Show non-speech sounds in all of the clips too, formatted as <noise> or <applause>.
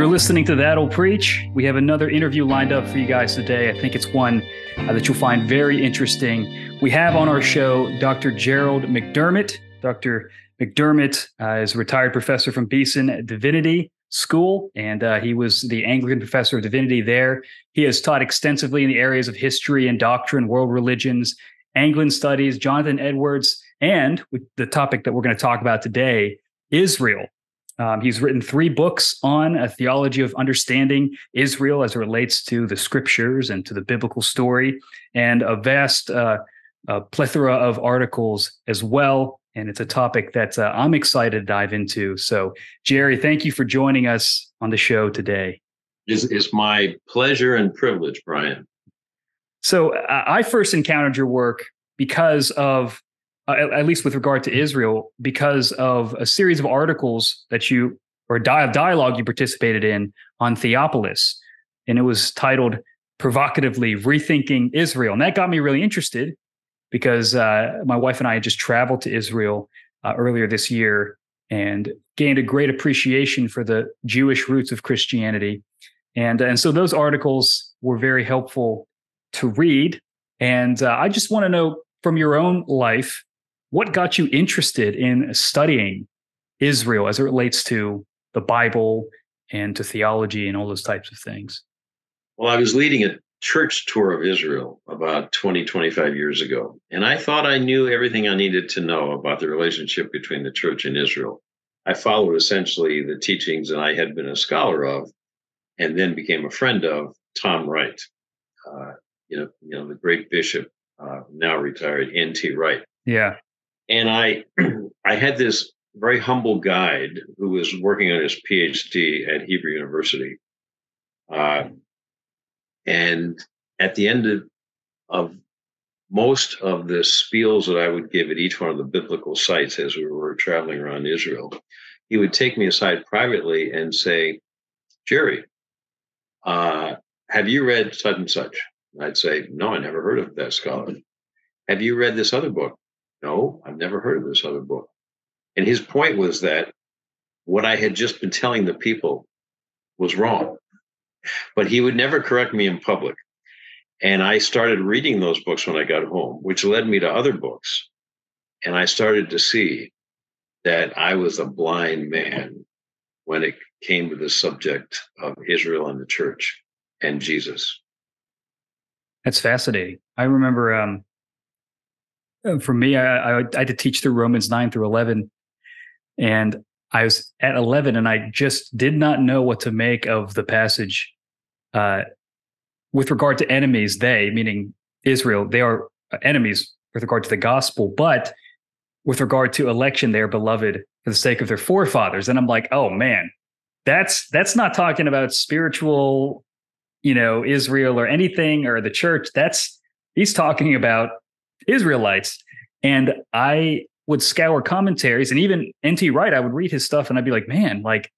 You're listening to That'll Preach. We have another interview lined up for you guys today. I think it's one uh, that you'll find very interesting. We have on our show Dr. Gerald McDermott. Dr. McDermott uh, is a retired professor from Beeson Divinity School, and uh, he was the Anglican professor of divinity there. He has taught extensively in the areas of history and doctrine, world religions, Anglican studies, Jonathan Edwards, and the topic that we're going to talk about today, Israel. Um, he's written three books on a theology of understanding Israel as it relates to the scriptures and to the biblical story, and a vast uh, uh, plethora of articles as well. And it's a topic that uh, I'm excited to dive into. So, Jerry, thank you for joining us on the show today. It's, it's my pleasure and privilege, Brian. So, I first encountered your work because of uh, at least with regard to Israel, because of a series of articles that you or di- dialogue you participated in on Theopolis, and it was titled provocatively "Rethinking Israel," and that got me really interested because uh, my wife and I had just traveled to Israel uh, earlier this year and gained a great appreciation for the Jewish roots of Christianity, and and so those articles were very helpful to read. And uh, I just want to know from your own life what got you interested in studying Israel as it relates to the Bible and to theology and all those types of things? Well, I was leading a church tour of Israel about 20, 25 years ago. And I thought I knew everything I needed to know about the relationship between the church and Israel. I followed essentially the teachings that I had been a scholar of and then became a friend of Tom Wright, uh, you know, you know, the great bishop, uh, now retired N.T. Wright. Yeah and I <clears throat> I had this very humble guide who was working on his PhD at Hebrew University. Uh, and at the end of, of most of the spiels that I would give at each one of the biblical sites as we were traveling around Israel, he would take me aside privately and say, Jerry, uh, have you read such and such? I'd say, No, I never heard of that scholar. Have you read this other book? No, I've never heard of this other book. And his point was that what I had just been telling the people was wrong. But he would never correct me in public. And I started reading those books when I got home, which led me to other books. And I started to see that I was a blind man when it came to the subject of Israel and the church and Jesus. That's fascinating. I remember um, for me, I, I, I had to teach through Romans 9 through 11. And I was at 11 and I just did not know what to make of the passage uh, with regard to enemies. They, meaning Israel, they are enemies with regard to the gospel, but with regard to election, they are beloved for the sake of their forefathers. And I'm like, oh man, that's that's not talking about spiritual, you know, Israel or anything or the church. That's he's talking about Israelites. And I would scour commentaries and even NT Wright, I would read his stuff and I'd be like, man, like,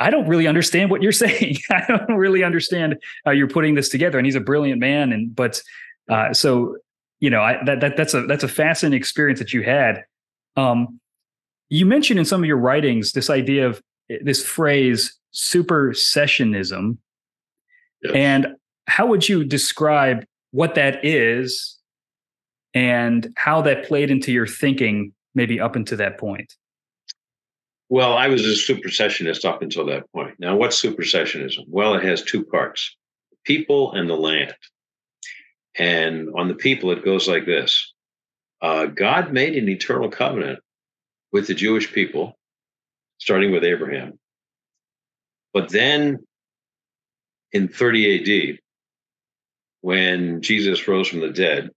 I don't really understand what you're <laughs> saying. I don't really understand how you're putting this together. And he's a brilliant man. And, but, uh, so, you know, I, that, that, that's a, that's a fascinating experience that you had. Um, you mentioned in some of your writings this idea of this phrase supersessionism. Yes. And how would you describe what that is and how that played into your thinking maybe up until that point. Well, I was a supersessionist up until that point. Now, what's supersessionism? Well, it has two parts people and the land. And on the people, it goes like this uh, God made an eternal covenant with the Jewish people, starting with Abraham. But then in 30 AD, when Jesus rose from the dead,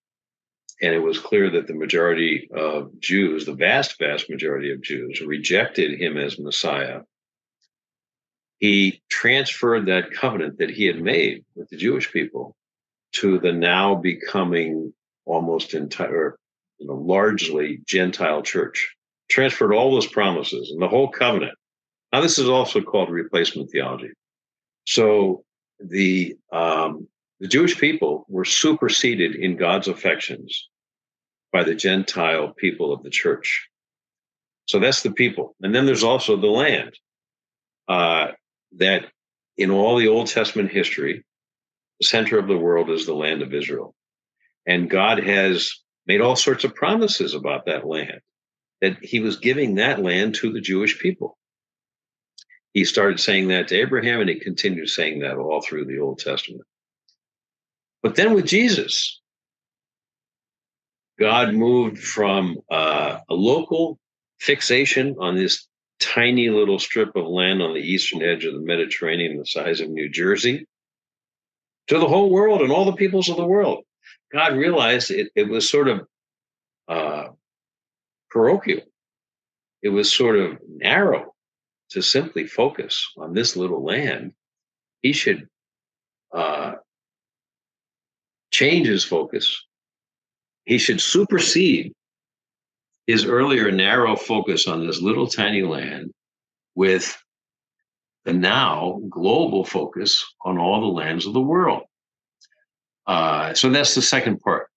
and it was clear that the majority of Jews, the vast, vast majority of Jews, rejected him as Messiah. He transferred that covenant that he had made with the Jewish people to the now becoming almost entire, you know, largely Gentile church. Transferred all those promises and the whole covenant. Now, this is also called replacement theology. So the um, the Jewish people were superseded in God's affections by the Gentile people of the church. So that's the people. And then there's also the land. Uh, that in all the Old Testament history, the center of the world is the land of Israel. And God has made all sorts of promises about that land, that he was giving that land to the Jewish people. He started saying that to Abraham, and he continued saying that all through the Old Testament. But then with Jesus, God moved from uh, a local fixation on this tiny little strip of land on the eastern edge of the Mediterranean, the size of New Jersey, to the whole world and all the peoples of the world. God realized it, it was sort of uh, parochial. It was sort of narrow to simply focus on this little land. He should uh, change his focus. He should supersede his earlier narrow focus on this little tiny land with the now global focus on all the lands of the world. Uh, so that's the second part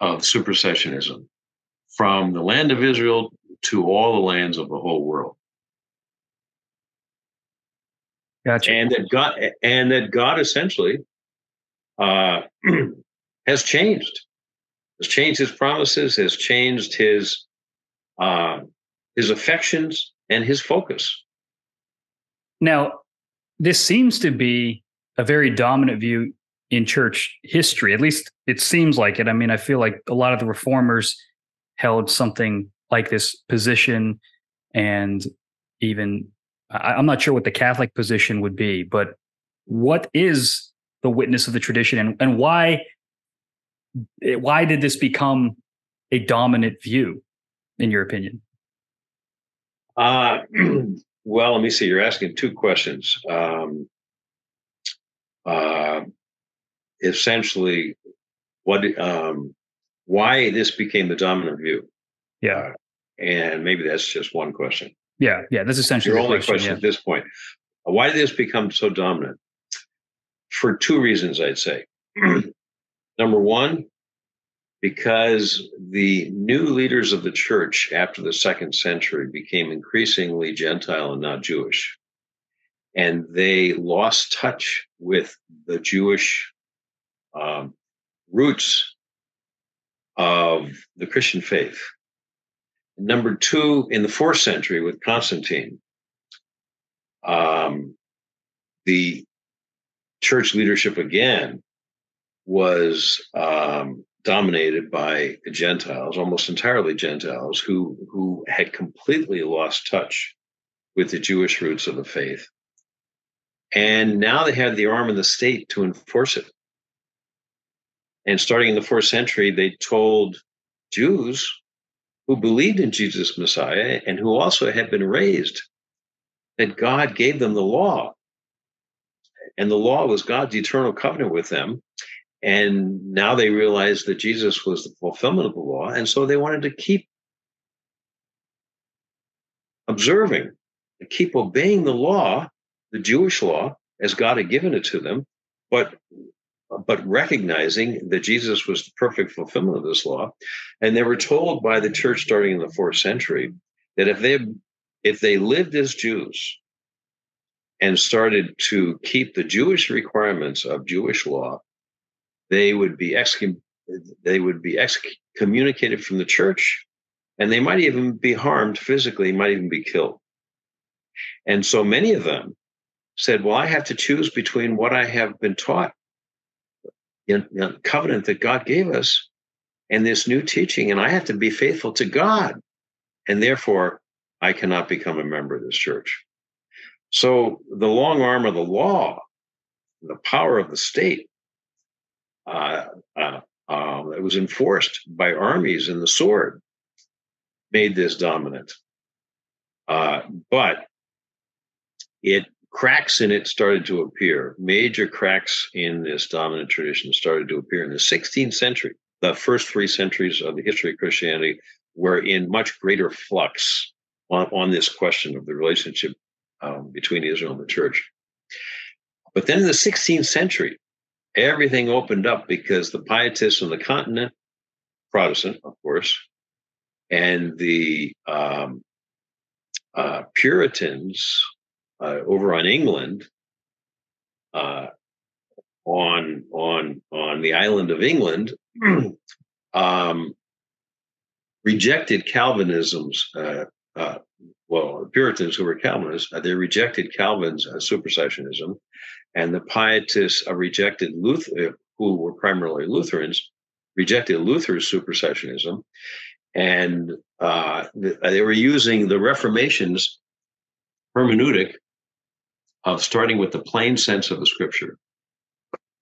of supersessionism from the land of Israel to all the lands of the whole world. Gotcha. And that God and that God essentially uh, <clears throat> has changed, has changed his promises, has changed his uh, his affections and his focus. Now, this seems to be a very dominant view in church history. At least it seems like it. I mean, I feel like a lot of the reformers held something like this position, and even I, I'm not sure what the Catholic position would be, but what is the witness of the tradition, and and why why did this become a dominant view, in your opinion? Uh, <clears throat> well, let me see. You're asking two questions. Um, uh, essentially, what um, why this became the dominant view? Yeah, uh, and maybe that's just one question. Yeah, yeah, that's essentially your only question, question yeah. at this point. Why did this become so dominant? For two reasons, I'd say. <clears throat> Number one, because the new leaders of the church after the second century became increasingly Gentile and not Jewish. And they lost touch with the Jewish um, roots of the Christian faith. Number two, in the fourth century with Constantine, um, the church leadership again was um, dominated by Gentiles, almost entirely Gentiles, who who had completely lost touch with the Jewish roots of the faith, and now they had the arm of the state to enforce it. And starting in the fourth century, they told Jews who believed in Jesus Messiah and who also had been raised that God gave them the law. And the law was God's eternal covenant with them. And now they realized that Jesus was the fulfillment of the law. And so they wanted to keep observing, and keep obeying the law, the Jewish law, as God had given it to them, but but recognizing that Jesus was the perfect fulfillment of this law. And they were told by the church starting in the fourth century that if they if they lived as Jews and started to keep the Jewish requirements of Jewish law, they would be excom- they would be excommunicated from the church, and they might even be harmed physically, might even be killed. And so many of them said, "Well, I have to choose between what I have been taught in the covenant that God gave us and this new teaching, and I have to be faithful to God, and therefore I cannot become a member of this church." So the long arm of the law, the power of the state, uh, uh, uh, that was enforced by armies and the sword, made this dominant. Uh, but it cracks in it started to appear. Major cracks in this dominant tradition started to appear in the 16th century. The first three centuries of the history of Christianity were in much greater flux on, on this question of the relationship um, between Israel and the church. But then in the 16th century, everything opened up because the pietists on the continent, Protestant, of course, and the um, uh, Puritans uh, over on England, uh, on on on the island of England, <clears throat> um, rejected Calvinism's. Uh, uh, well, Puritans who were Calvinists, uh, they rejected Calvin's supersessionism, and the pietists rejected Luther, who were primarily Lutherans, rejected Luther's supersessionism, and uh, they were using the Reformation's hermeneutic of starting with the plain sense of the scripture.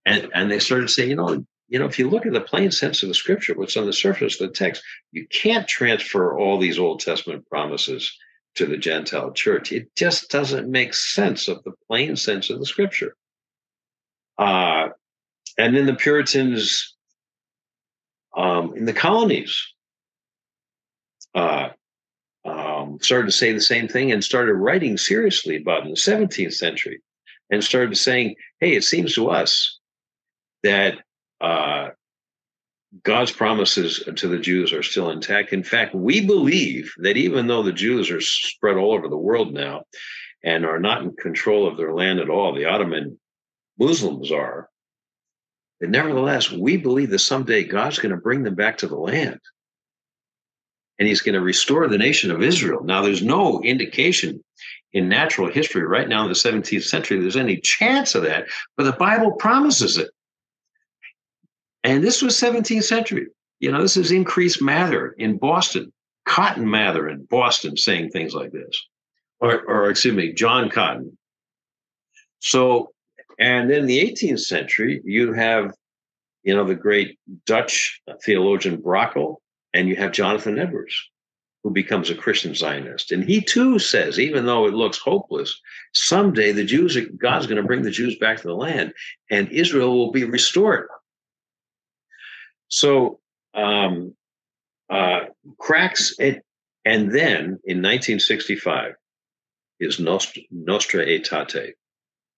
And, and they started saying, you know, you know, if you look at the plain sense of the scripture, what's on the surface of the text, you can't transfer all these Old Testament promises to the Gentile church. It just doesn't make sense of the plain sense of the scripture. Uh, and then the Puritans um, in the colonies uh, um, started to say the same thing and started writing seriously about in the 17th century and started saying, hey, it seems to us that uh, God's promises to the Jews are still intact. In fact, we believe that even though the Jews are spread all over the world now and are not in control of their land at all, the Ottoman Muslims are, but nevertheless, we believe that someday God's going to bring them back to the land and he's going to restore the nation of Israel. Now, there's no indication in natural history right now in the 17th century there's any chance of that, but the Bible promises it. And this was 17th century. You know, this is Increase Mather in Boston, Cotton Mather in Boston saying things like this, or, or excuse me, John Cotton. So, and in the 18th century, you have, you know, the great Dutch theologian Brakel, and you have Jonathan Edwards, who becomes a Christian Zionist. And he too says, even though it looks hopeless, someday the Jews, God's going to bring the Jews back to the land and Israel will be restored. So um, uh, cracks it. And then in 1965 is Nostra, Nostra Aetate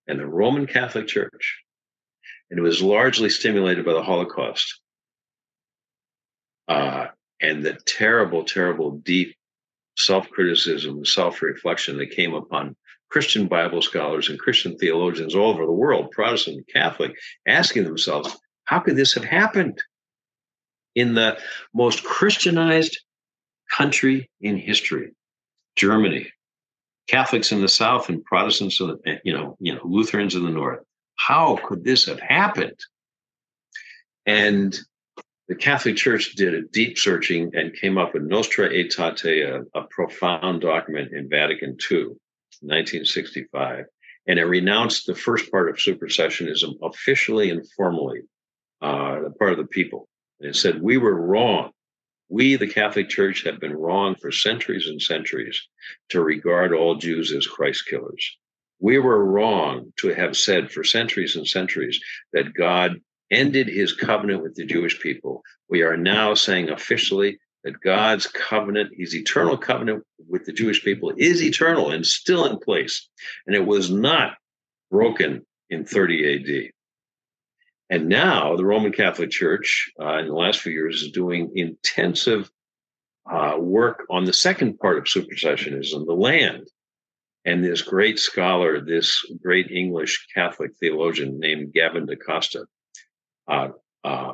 and the Roman Catholic Church. And it was largely stimulated by the Holocaust. Uh, and the terrible, terrible, deep self criticism, self reflection that came upon Christian Bible scholars and Christian theologians all over the world, Protestant and Catholic, asking themselves, how could this have happened in the most Christianized country in history, Germany? Catholics in the South and Protestants, in the, you know, you know, Lutherans in the North. How could this have happened? And the Catholic Church did a deep searching and came up with Nostra Aetate, a, a profound document in Vatican II, 1965. And it renounced the first part of supersessionism officially and formally, uh, the part of the people. And it said, We were wrong. We, the Catholic Church, have been wrong for centuries and centuries to regard all Jews as Christ killers. We were wrong to have said for centuries and centuries that God ended his covenant with the Jewish people. We are now saying officially that God's covenant, his eternal covenant with the Jewish people, is eternal and still in place. And it was not broken in 30 AD. And now the Roman Catholic Church, uh, in the last few years, is doing intensive uh, work on the second part of supersessionism, the land. And this great scholar, this great English Catholic theologian named Gavin D'Costa, uh, uh,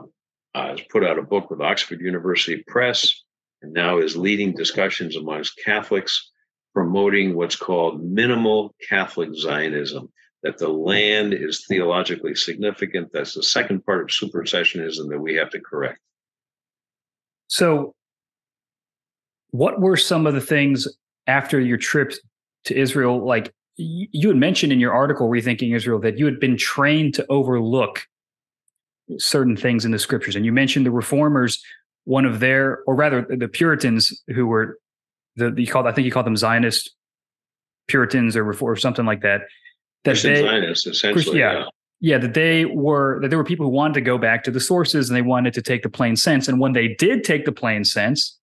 has put out a book with Oxford University Press and now is leading discussions amongst Catholics promoting what's called minimal Catholic Zionism, that the land is theologically significant. That's the second part of supersessionism that we have to correct. So, what were some of the things after your trip to Israel? Like you had mentioned in your article, Rethinking Israel, that you had been trained to overlook certain things in the scriptures. And you mentioned the reformers, one of their, or rather the Puritans who were the, you called, I think you called them Zionist Puritans or or something like that. That Christian they, Zionists, essentially. Yeah, yeah. Yeah, that they were that there were people who wanted to go back to the sources and they wanted to take the plain sense. And when they did take the plain sense,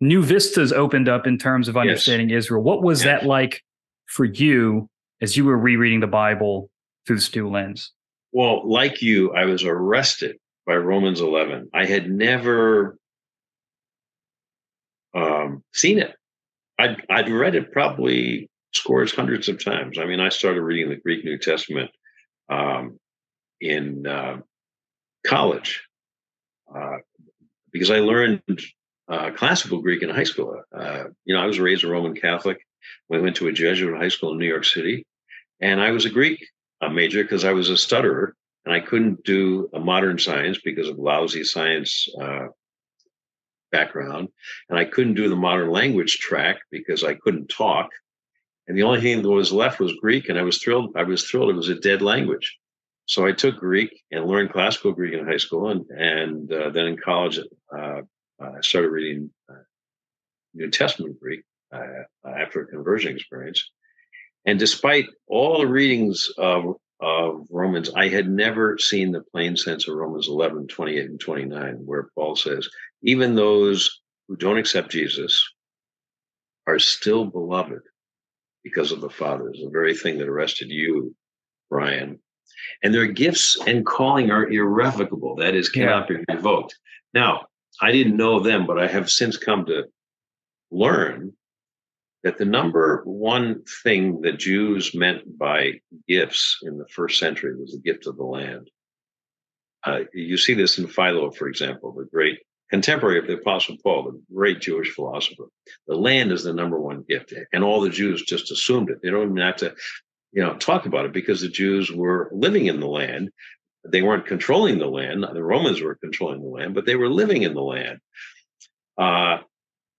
new vistas opened up in terms of understanding yes. Israel. What was yes. that like for you as you were rereading the Bible through this new lens? Well, like you, I was arrested by Romans 11. I had never um, seen it. I'd, I'd read it probably scores, hundreds of times. I mean, I started reading the Greek New Testament um, in uh, college uh, because I learned uh, classical Greek in high school. Uh, you know, I was raised a Roman Catholic. We went to a Jesuit high school in New York City, and I was a Greek major because I was a stutterer and I couldn't do a modern science because of lousy science uh, background, and I couldn't do the modern language track because I couldn't talk. And the only thing that was left was Greek, and I was thrilled. I was thrilled it was a dead language. So I took Greek and learned classical Greek in high school, and and uh, then in college, uh, I started reading uh, New Testament Greek uh, after a conversion experience. And despite all the readings of, of Romans, I had never seen the plain sense of Romans 11, 28, and 29, where Paul says, even those who don't accept Jesus are still beloved because of the Father. It's the very thing that arrested you, Brian. And their gifts and calling are irrevocable. That is, cannot yeah. be revoked. Now, I didn't know them, but I have since come to learn that the number one thing that Jews meant by gifts in the first century was the gift of the land. Uh, you see this in Philo, for example, the great contemporary of the Apostle Paul, the great Jewish philosopher. The land is the number one gift, and all the Jews just assumed it. They don't even have to, you know, talk about it because the Jews were living in the land. They weren't controlling the land. The Romans were controlling the land, but they were living in the land uh,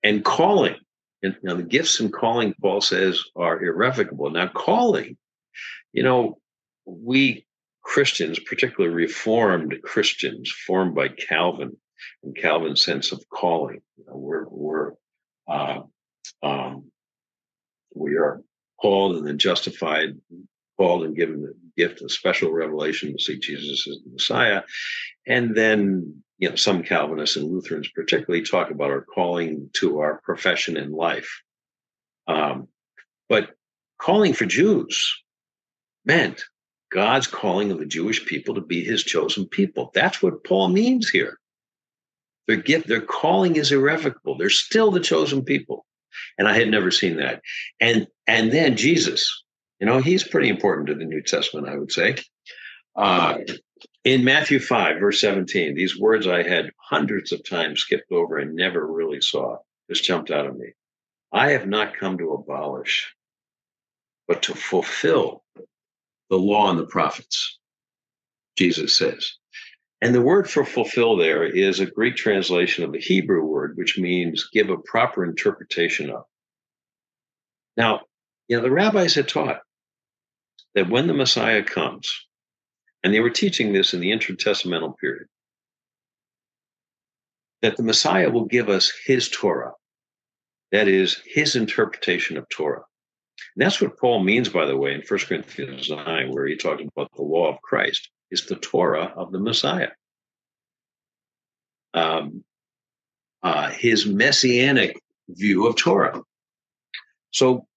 and calling. And now the gifts and calling, Paul says, are irrevocable. Now, calling, you know, we Christians, particularly Reformed Christians, formed by Calvin, in Calvin's sense of calling. You know, we're we're uh, um, we are called and then justified, called and given the gift of special revelation to see Jesus as the Messiah, and then you know some Calvinists and Lutherans particularly talk about our calling to our profession in life. Um, but calling for Jews meant God's calling of the Jewish people to be his chosen people. That's what Paul means here. Their gift, their calling is irrevocable. They're still the chosen people. And I had never seen that. And and then Jesus, you know, he's pretty important to the New Testament, I would say. Uh, in Matthew 5, verse 17, these words I had hundreds of times skipped over and never really saw just jumped out of me. I have not come to abolish, but to fulfill the law and the prophets, Jesus says. And the word for fulfill there is a Greek translation of the Hebrew word, which means give a proper interpretation of. Now, you know, the rabbis had taught that when the Messiah comes, and they were teaching this in the intertestamental period, that the Messiah will give us his Torah, that is, his interpretation of Torah. And that's what Paul means, by the way, in 1 Corinthians 9, where he talks about the law of Christ is the Torah of the Messiah. Um, uh, his messianic view of Torah. So,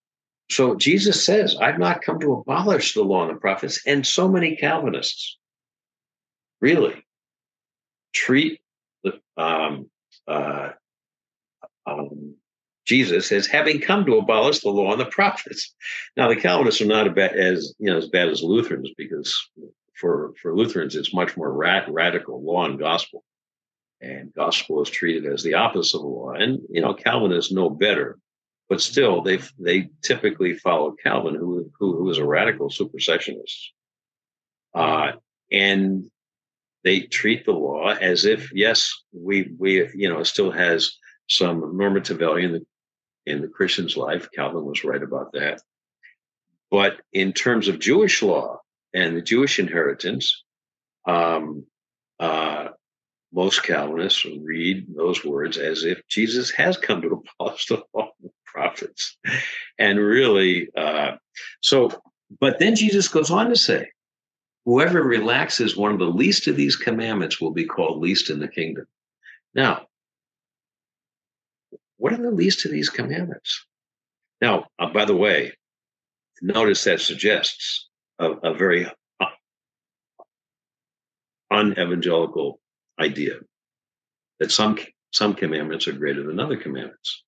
so Jesus says, "I've not come to abolish the law and the prophets," and so many Calvinists really treat the um, uh, um, Jesus as having come to abolish the law and the prophets. Now, the Calvinists are not as you know as bad as Lutherans because for for Lutherans, it's much more rad, radical law and gospel, and gospel is treated as the opposite of law. And you know, Calvinists know better, but still, they they typically follow Calvin, who who, who is a radical supersessionist, uh, and they treat the law as if yes, we we you know it still has some normative value in the in the Christian's life. Calvin was right about that. But in terms of Jewish law, and the Jewish inheritance, um, uh, most Calvinists read those words as if Jesus has come to abolish the <laughs> law of the prophets. And really, uh, so, but then Jesus goes on to say, whoever relaxes one of the least of these commandments will be called least in the kingdom. Now, what are the least of these commandments? Now, uh, by the way, notice that suggests a, a very unevangelical idea that some some commandments are greater than other commandments.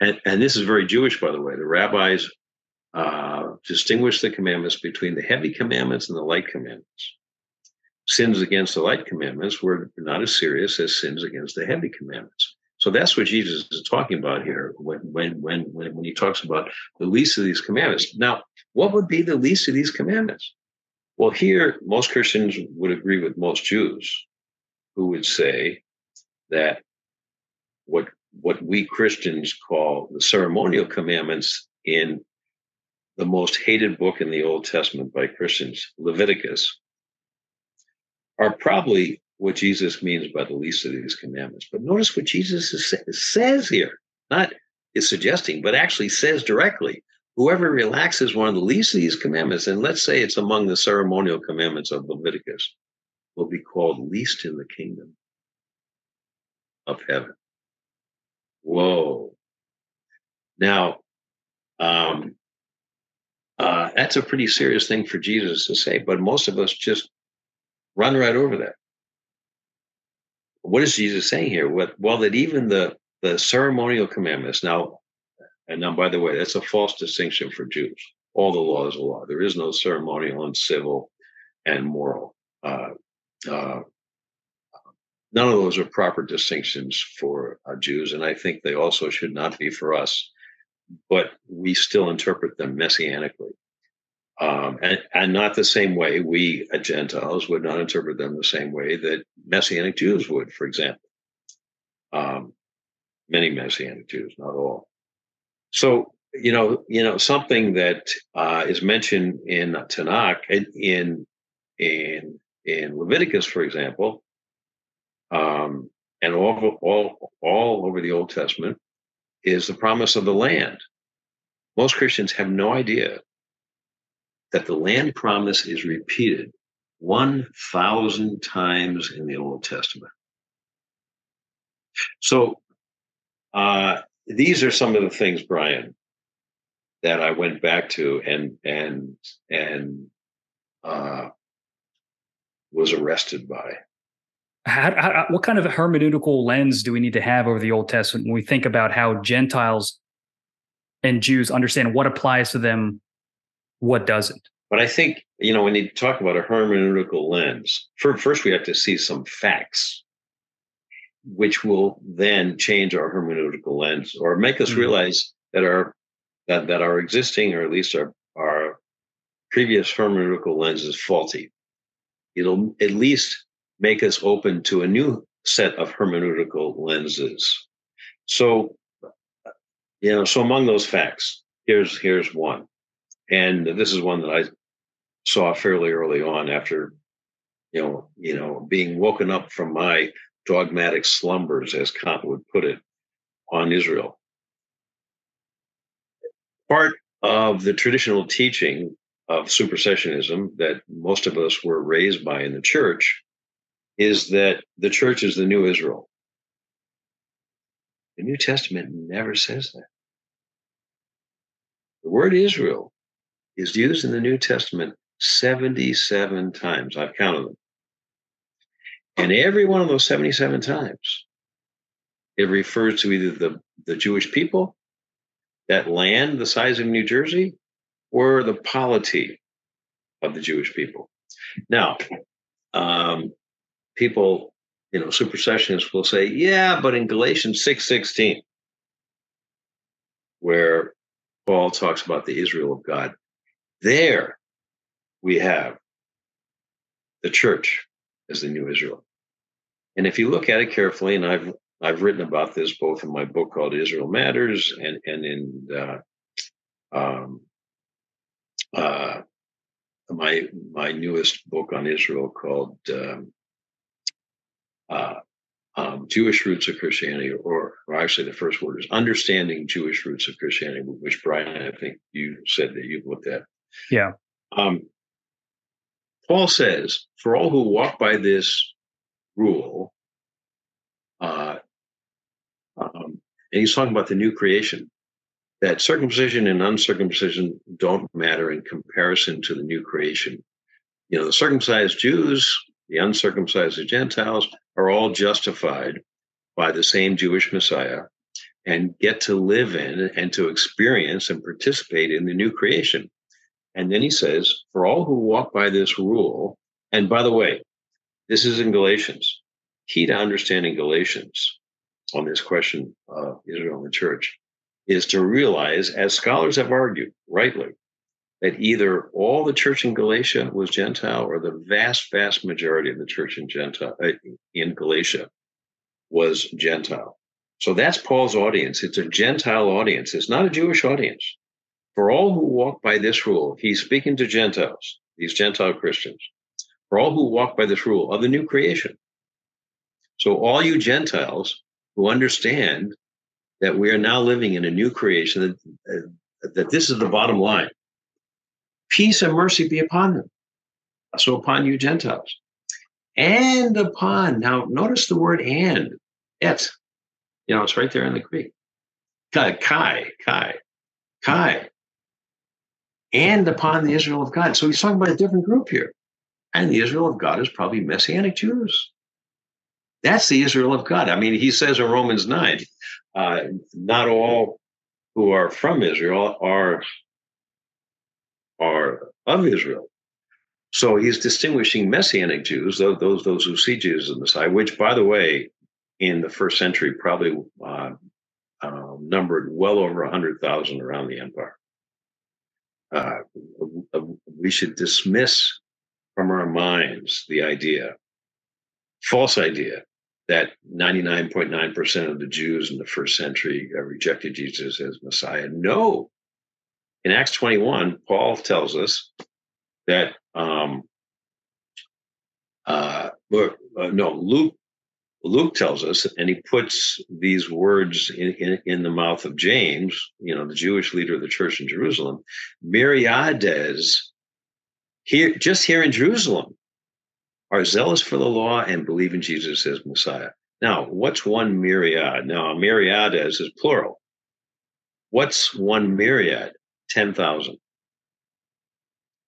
And, and this is very Jewish, by the way. The rabbis uh, distinguish the commandments between the heavy commandments and the light commandments. Sins against the light commandments were not as serious as sins against the heavy commandments. So that's what Jesus is talking about here when, when, when, when, he talks about the least of these commandments. Now, what would be the least of these commandments? Well, here, most Christians would agree with most Jews who would say that what, what we Christians call the ceremonial commandments in the most hated book in the Old Testament by Christians, Leviticus, are probably what Jesus means by the least of these commandments. But notice what Jesus is, says here, not is suggesting, but actually says directly whoever relaxes one of the least of these commandments, and let's say it's among the ceremonial commandments of Leviticus, will be called least in the kingdom of heaven. Whoa. Now, um, uh, that's a pretty serious thing for Jesus to say, but most of us just run right over that. What is Jesus saying here? Well, that even the the ceremonial commandments now and now, by the way, that's a false distinction for Jews. All the law is a law. There is no ceremonial and civil and moral. Uh, uh, none of those are proper distinctions for uh, Jews, and I think they also should not be for us. But we still interpret them messianically, um, and, and not the same way we Gentiles would not interpret them the same way that Messianic Jews would, for example. Um, many Messianic Jews, not all. So you know, you know, something that uh, is mentioned in Tanakh and in in in Leviticus, for example, um, and all all all over the Old Testament, is the promise of the land. Most Christians have no idea that the land promise is repeated 1,000 times in the Old Testament. So, uh, these are some of the things, Brian, that I went back to and and and uh, was arrested by. How, how, what kind of hermeneutical lens do we need to have over the Old Testament when we think about how Gentiles and Jews understand what applies to them, what doesn't? But I think you know when you talk about a hermeneutical lens, first we have to see some facts which will then change our hermeneutical lens or make us mm-hmm. realize that our that, that our existing or at least our our previous hermeneutical lens is faulty. It'll at least make us open to a new set of hermeneutical lenses. So, you know, so among those facts, here's here's one, and this is one that I saw fairly early on after, you know, you know, being woken up from my dogmatic slumbers, as Kant would put it, on Israel. Part of the traditional teaching of supersessionism that most of us were raised by in the church is that the church is the new Israel. The New Testament never says that. The word Israel is used in the New Testament 77 times. I've counted them. And every one of those 77 times, it refers to either the, the Jewish people, that land the size of New Jersey, or the polity of the Jewish people. Now, um, people, you know, supersessionists will say, yeah, but in Galatians 6:16, where Paul talks about the Israel of God, there we have the church as the new Israel. And if you look at it carefully, and I've I've written about this both in my book called Israel Matters and and in uh, um, uh, my my newest book on Israel called um, uh, um, Jewish Roots of Christianity, or, or actually the first word is Understanding Jewish Roots of Christianity, which Brian, I think you said that you've looked at. Yeah. Um, Paul says, "For all who walk by this rule. Uh, um, and he's talking about the new creation, that circumcision and uncircumcision don't matter in comparison to the new creation. You know, the circumcised Jews, the uncircumcised Gentiles are all justified by the same Jewish Messiah. and get to live in and to experience and participate in the new creation. And then he says, For all who walk by this rule, and by the way, this is in Galatians. Key to understanding Galatians on this question of Israel and the church is to realize, as scholars have argued rightly, that either all the church in Galatia was Gentile or the vast, vast majority of the church in Gentile uh, in Galatia was Gentile. So that's Paul's audience. It's a Gentile audience. It's not a Jewish audience. For all who walk by this rule, he's speaking to Gentiles, these Gentile Christians. For all who walk by this rule of the new creation. So all you Gentiles who understand that we are now living in a new creation, that, uh, that this is the bottom line. Peace and mercy be upon them. So upon you Gentiles. And upon, now notice the word and, et. You know, it's right there in the Greek. Kai, kai, kai. And upon the Israel of God. So he's talking about a different group here. And the Israel of God is probably Messianic Jews. That's the Israel of God. I mean, he says in Romans 9, uh, not all who are from Israel are, are of Israel. So he's distinguishing Messianic Jews, those, those, who see Jesus as the Messiah, which, by the way, in the first century probably uh, uh, numbered well over 100,000 around the empire. Uh, we should dismiss from our minds the idea, false idea, that 99.9% of the Jews in the first century rejected Jesus as Messiah. No. In Acts 21, Paul tells us that, um, uh, uh, no, Luke Luke tells us, and he puts these words in, in, in, the mouth of James, you know, the Jewish leader of the church in Jerusalem, myriades here, just here in Jerusalem, are zealous for the law and believe in Jesus as Messiah. Now, what's one myriad? Now, a myriades is plural. What's one myriad? 10,000.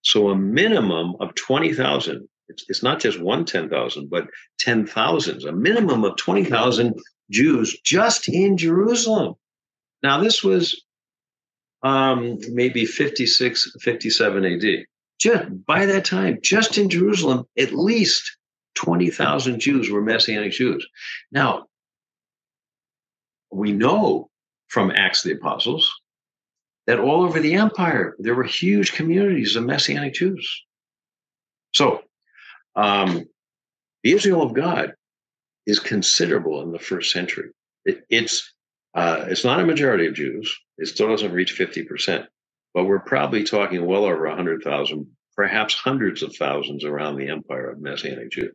So a minimum of 20,000 it's, it's not just one 10,000, but 10,000s, a minimum of 20,000 Jews just in Jerusalem. Now, this was um, maybe 56, 57 AD. Just by that time, just in Jerusalem, at least 20,000 Jews were Messianic Jews. Now, we know from Acts of the Apostles that all over the empire, there were huge communities of Messianic Jews. So um, the Israel of God is considerable in the first century. It, it's uh, it's not a majority of Jews. It still doesn't reach fifty percent, but we're probably talking well over hundred thousand, perhaps hundreds of thousands around the empire of Messianic Jews.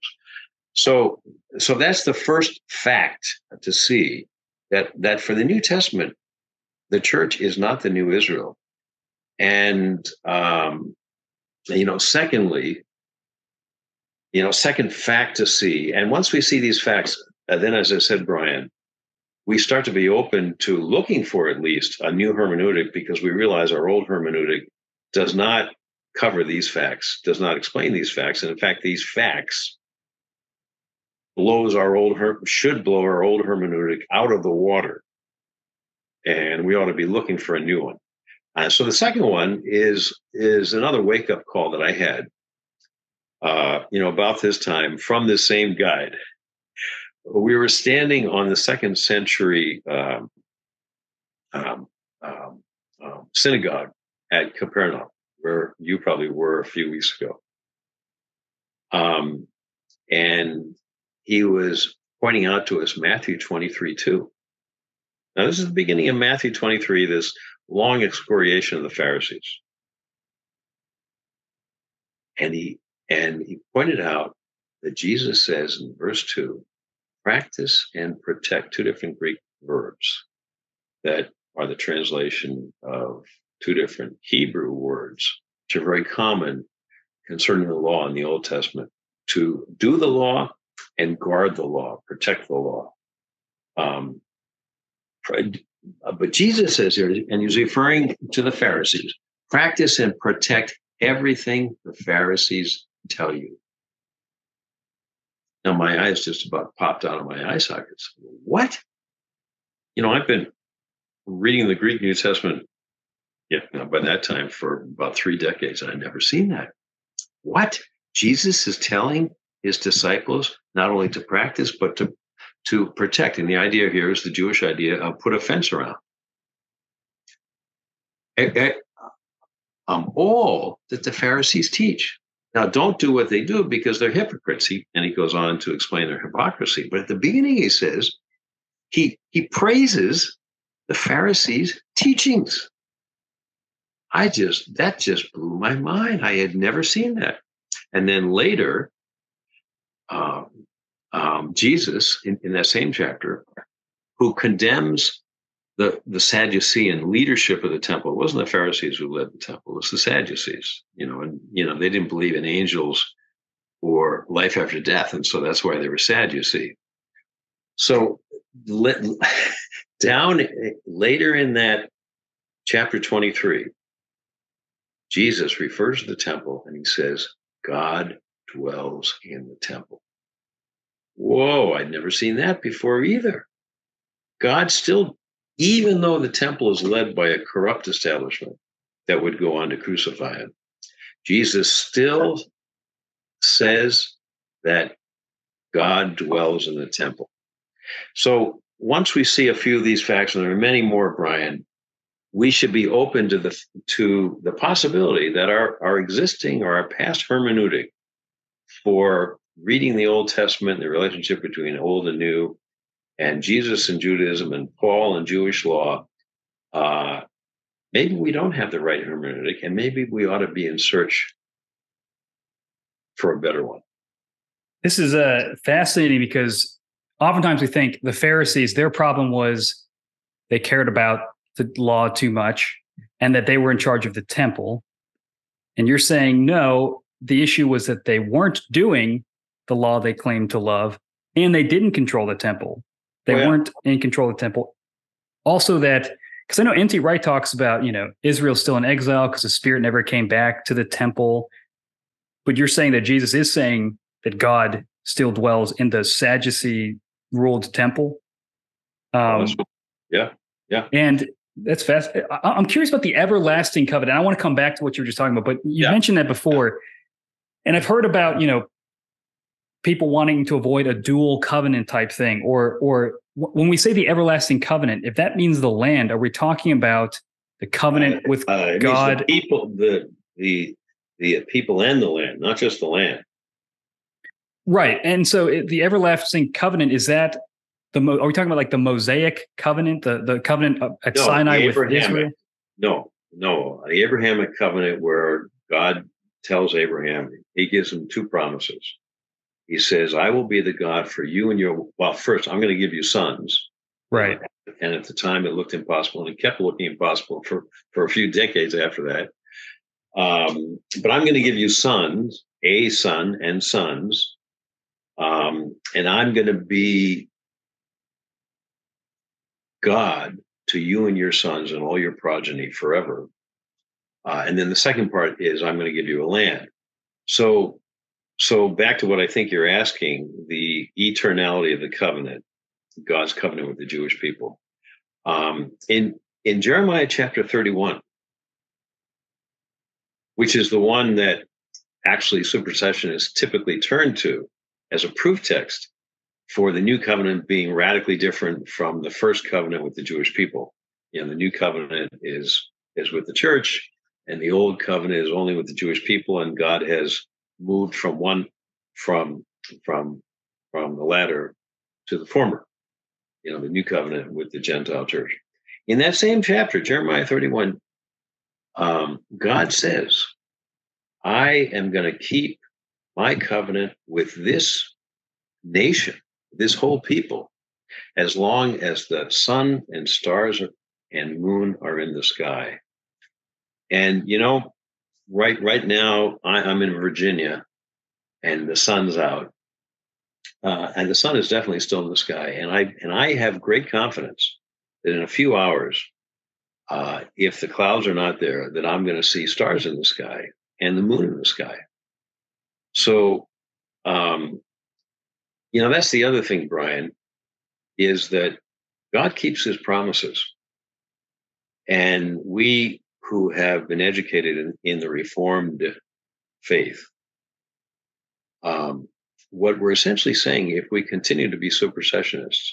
So, so that's the first fact to see that that for the New Testament, the church is not the new Israel, and um, you know, secondly, you know, second fact to see. And once we see these facts, uh, then, as I said, Brian, we start to be open to looking for at least a new hermeneutic because we realize our old hermeneutic does not cover these facts, does not explain these facts. And in fact, these facts blows our old her- should blow our old hermeneutic out of the water. And we ought to be looking for a new one. Uh, so the second one is is another wake up call that I had uh, you know, about this time from the same guide. We were standing on the second century um, um, um, um, synagogue at Capernaum, where you probably were a few weeks ago. Um, and he was pointing out to us Matthew 23 2. Now, this is the beginning of Matthew 23, this long excoriation of the Pharisees. And he and he pointed out that Jesus says in verse 2 practice and protect two different Greek verbs that are the translation of two different Hebrew words, which are very common concerning the law in the Old Testament to do the law and guard the law, protect the law. Um, but Jesus says here, and he's referring to the Pharisees practice and protect everything the Pharisees tell you. Now my eyes just about popped out of my eye sockets. What? You know, I've been reading the Greek New Testament, yeah, by that time for about three decades, and I'd never seen that. What? Jesus is telling his disciples not only to practice, but to, to protect. And the idea here is the Jewish idea of put a fence around. Um, all that the Pharisees teach. Now, don't do what they do because they're hypocrites. He, and he goes on to explain their hypocrisy. But at the beginning, he says, he, he praises the Pharisees' teachings. I just, that just blew my mind. I had never seen that. And then later, um, um, Jesus, in, in that same chapter, who condemns the, the Sadducean leadership of the temple. It wasn't the Pharisees who led the temple, it was the Sadducees, you know, and, you know, they didn't believe in angels or life after death. And so that's why they were sad, you see. So let, <laughs> down later in that chapter 23, Jesus refers to the temple and he says, God dwells in the temple. Whoa, I'd never seen that before either. God still, even though the temple is led by a corrupt establishment that would go on to crucify him, Jesus still says that God dwells in the temple. So once we see a few of these facts, and there are many more, Brian, we should be open to the to the possibility that our, our existing or our past hermeneutic for reading the Old Testament, the relationship between Old and New, and Jesus and Judaism and Paul and Jewish law, uh, maybe we don't have the right hermeneutic, and maybe we ought to be in search for a better one. This is uh, fascinating because oftentimes we think the Pharisees, their problem was they cared about the law too much and that they were in charge of the temple. And you're saying, no, the issue was that they weren't doing the law they claimed to love and they didn't control the temple. They oh, yeah. weren't in control of the temple. Also, that because I know N.T. Wright talks about, you know, Israel's still in exile because the spirit never came back to the temple. But you're saying that Jesus is saying that God still dwells in the Sadducee ruled temple. Um, yeah, yeah. And that's fast. I, am curious about the everlasting covenant. I want to come back to what you were just talking about, but you yeah. mentioned that before. And I've heard about, you know, people wanting to avoid a dual covenant type thing or or when we say the everlasting covenant if that means the land are we talking about the covenant uh, with uh, god the people the the the people and the land not just the land. Right and so it, the everlasting covenant is that the are we talking about like the mosaic covenant the the covenant at no, sinai with israel? No no the abrahamic covenant where god tells abraham he gives him two promises he says, I will be the God for you and your, well, first, I'm going to give you sons. Right. And at the time, it looked impossible, and it kept looking impossible for, for a few decades after that. Um, but I'm going to give you sons, a son and sons. Um, and I'm going to be God to you and your sons and all your progeny forever. Uh, and then the second part is I'm going to give you a land. So so back to what I think you're asking, the eternality of the covenant, God's covenant with the Jewish people. Um, in in Jeremiah chapter 31, which is the one that actually supersessionists typically turn to as a proof text for the new covenant being radically different from the first covenant with the Jewish people. You know, the new covenant is is with the church, and the old covenant is only with the Jewish people, and God has moved from one from from from the latter to the former you know the new covenant with the gentile church. In that same chapter jeremiah 31 um, god says i am going to keep my covenant with this nation this whole people as long as the sun and stars and moon are in the sky. And you know right right now I, am in Virginia, and the sun's out, uh, and the sun is definitely still in the sky. And I and I have great confidence that in a few hours, uh, if the clouds are not there, that I'm going to see stars in the sky and the moon in the sky. So, um, you know, that's the other thing, Brian, is that God keeps His promises. And we who have been educated in, in the Reformed faith, um, what we're essentially saying, if we continue to be supersessionists,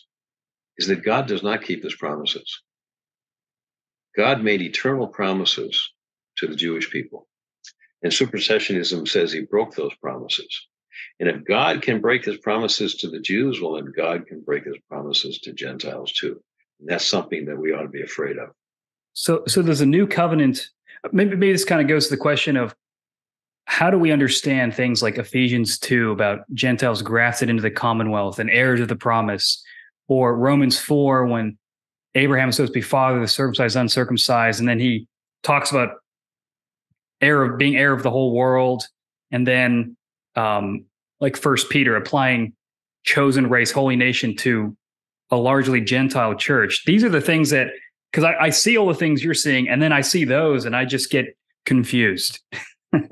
is that God does not keep his promises. God made eternal promises to the Jewish people. And supersessionism says he broke those promises. And if God can break his promises to the Jews, well, then God can break his promises to Gentiles too. And that's something that we ought to be afraid of. So, so there's a new covenant. Maybe, maybe this kind of goes to the question of how do we understand things like Ephesians 2 about Gentiles grafted into the commonwealth and heirs of the promise, or Romans 4 when Abraham is supposed to be father, of the circumcised, uncircumcised, and then he talks about heir of being heir of the whole world, and then um, like First Peter applying chosen race, holy nation to a largely Gentile church. These are the things that because I, I, see all the things you're seeing, and then I see those, and I just get confused.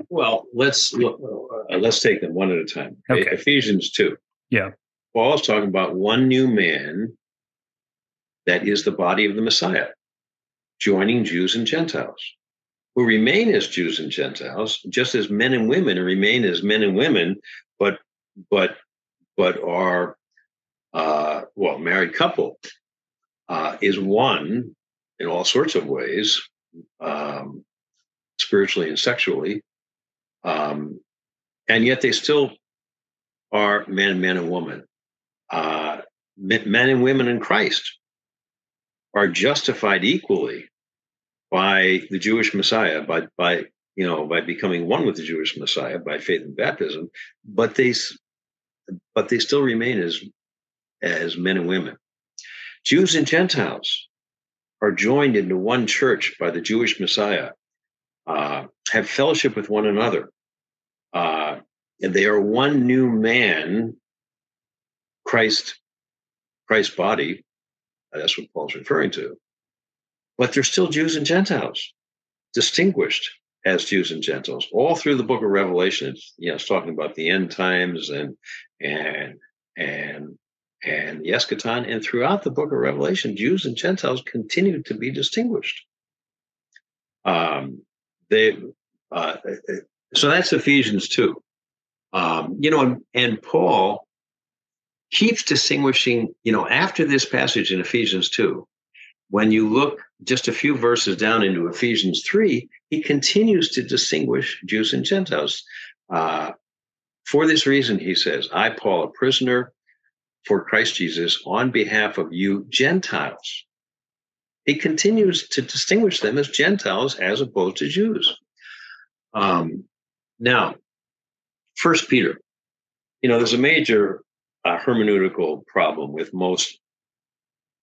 well, let's <laughs> uh, let's take them one at a time. Okay. Ephesians two. Yeah. Paul's talking about one new man that is the body of the Messiah, joining Jews and Gentiles who remain as Jews and Gentiles, just as men and women remain as men and women, but but but are uh, well married couple uh, is one in all sorts of ways, um, spiritually and sexually, um, and yet they still are men, man and women. Uh, men and women in Christ are justified equally by the Jewish Messiah, by by you know by becoming one with the Jewish Messiah by faith and baptism, but they but they still remain as as men and women. Jews and Gentiles are joined into one church by the Jewish Messiah, uh, have fellowship with one another, uh, and they are one new man. Christ, Christ's body. That's what Paul's referring to but they're still Jews and Gentiles, distinguished as Jews and Gentiles. All through the book of Revelation, it's you know, it's talking about the end times and and and and the eschaton, and throughout the book of Revelation, Jews and Gentiles continue to be distinguished. Um, they uh, so that's Ephesians two. Um, you know, and, and Paul keeps distinguishing. You know, after this passage in Ephesians two, when you look just a few verses down into Ephesians 3, he continues to distinguish Jews and Gentiles. Uh, for this reason, he says, I, Paul, a prisoner for Christ Jesus, on behalf of you Gentiles. He continues to distinguish them as Gentiles as opposed to Jews. Um, now, First Peter, you know, there's a major uh, hermeneutical problem with most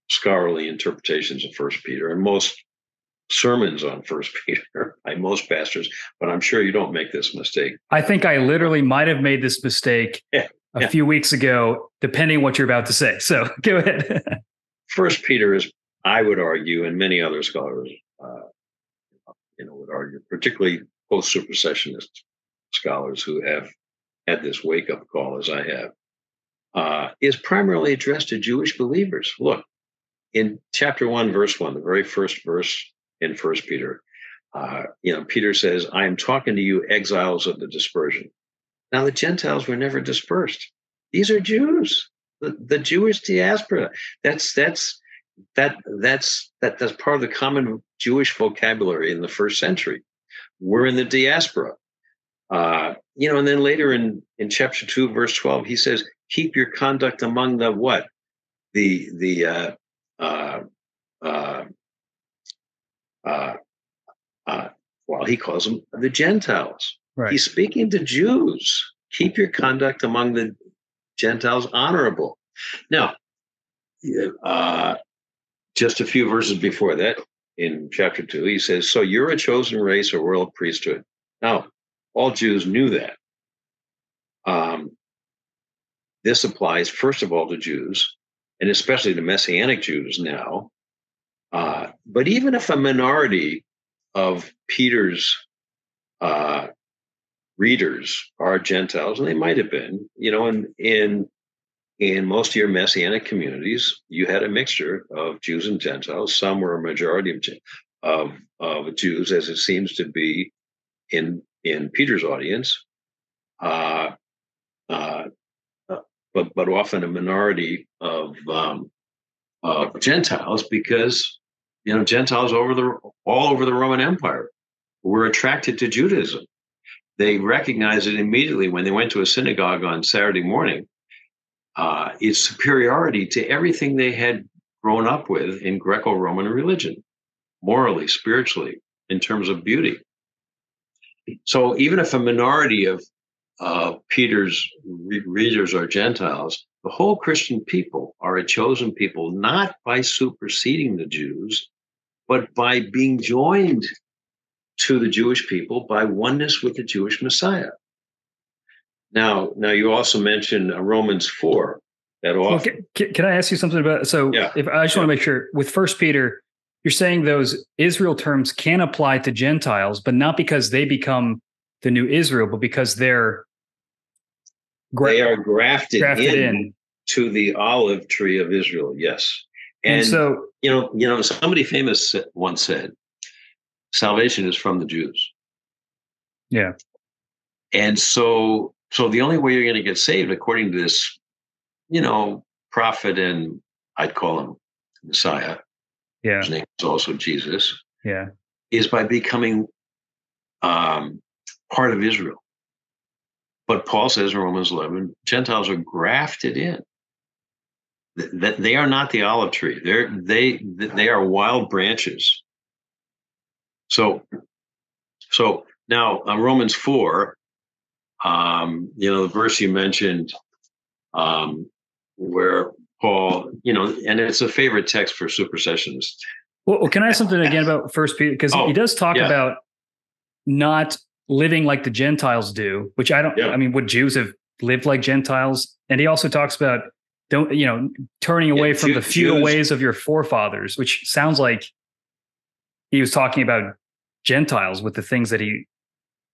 scholarly interpretations of First Peter and most sermons on First <laughs> Peter by most pastors, but I'm sure you don't make this mistake. I think I literally might have made this mistake yeah, a yeah. few weeks ago, depending what you're about to say. So <laughs> go ahead. First Peter is, I would argue, and many other scholars, uh, you know, would argue, particularly post supersessionist scholars who have had this wake up call as I have, uh, is primarily addressed to Jewish believers. Look, in chapter one, verse one, the very first verse in First Peter, uh, you know, Peter says, "I am talking to you, exiles of the dispersion." Now, the Gentiles were never dispersed; these are Jews, the, the Jewish diaspora. That's that's that that's that that's part of the common Jewish vocabulary in the first century. We're in the diaspora. Uh, you know, and then later in in chapter two, verse twelve, he says, "Keep your conduct among the what? The the uh, uh, uh, uh, uh, well, he calls them the Gentiles. Right. He's speaking to Jews. Keep your conduct among the Gentiles honorable. Now, uh, just a few verses before that, in chapter two, he says, So you're a chosen race, a royal priesthood. Now, all Jews knew that. Um, this applies, first of all, to Jews, and especially the Messianic Jews now. Uh, but even if a minority of Peter's uh, readers are Gentiles, and they might have been, you know, in in in most of your Messianic communities, you had a mixture of Jews and Gentiles. Some were a majority of of of Jews, as it seems to be in in Peter's audience, uh, uh, but but often a minority of um, of Gentiles, because you know Gentiles over the all over the Roman Empire were attracted to Judaism. They recognized it immediately when they went to a synagogue on Saturday morning. Uh, its superiority to everything they had grown up with in Greco-Roman religion, morally, spiritually, in terms of beauty. So even if a minority of uh, Peter's re- readers are Gentiles, the whole Christian people are a chosen people, not by superseding the Jews, but by being joined to the Jewish people by oneness with the Jewish Messiah. Now, now you also mentioned uh, Romans four. That often. can, can, I ask you something about? So, yeah. if I just yeah. want to make sure with First Peter, you're saying those Israel terms can apply to Gentiles, but not because they become the new Israel, but because they're gra- they are grafted, grafted in, in, to the olive tree of Israel. Yes, and, and so you know, you know, somebody famous once said, "Salvation is from the Jews." Yeah, and so so the only way you're going to get saved, according to this, you know, prophet and I'd call him Messiah. Yeah. His name is also Jesus. Yeah. Is by becoming um, part of Israel. But Paul says in Romans 11, Gentiles are grafted in. That they are not the olive tree. They're they they are wild branches. So, so now uh, Romans four um, you know, the verse you mentioned, um, where Paul, you know, and it's a favorite text for supersessionists. Well, can I ask something again about First Peter? Because oh, he does talk yeah. about not living like the Gentiles do, which I don't. Yeah. I mean, would Jews have lived like Gentiles? And he also talks about don't you know turning away yeah, from the futile ways of your forefathers, which sounds like he was talking about Gentiles with the things that he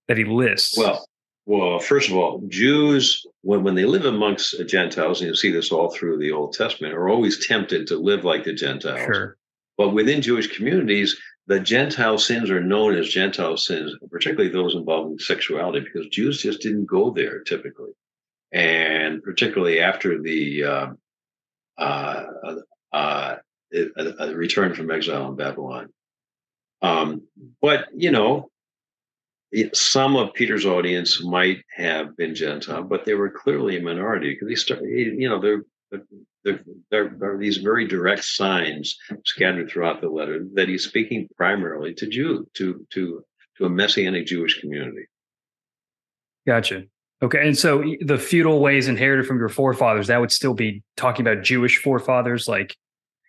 that he lists. Well, well, first of all, Jews, when, when they live amongst Gentiles, and you see this all through the Old Testament, are always tempted to live like the Gentiles. Sure. But within Jewish communities, the Gentile sins are known as Gentile sins, particularly those involving sexuality, because Jews just didn't go there typically. And particularly after the uh, uh, uh, uh, return from exile in Babylon. Um, but, you know, some of Peter's audience might have been Gentile, but they were clearly a minority because he started, you know, there, there, there are these very direct signs scattered throughout the letter that he's speaking primarily to Jew, to to to a messianic Jewish community. Gotcha. Okay, and so the futile ways inherited from your forefathers, that would still be talking about Jewish forefathers, like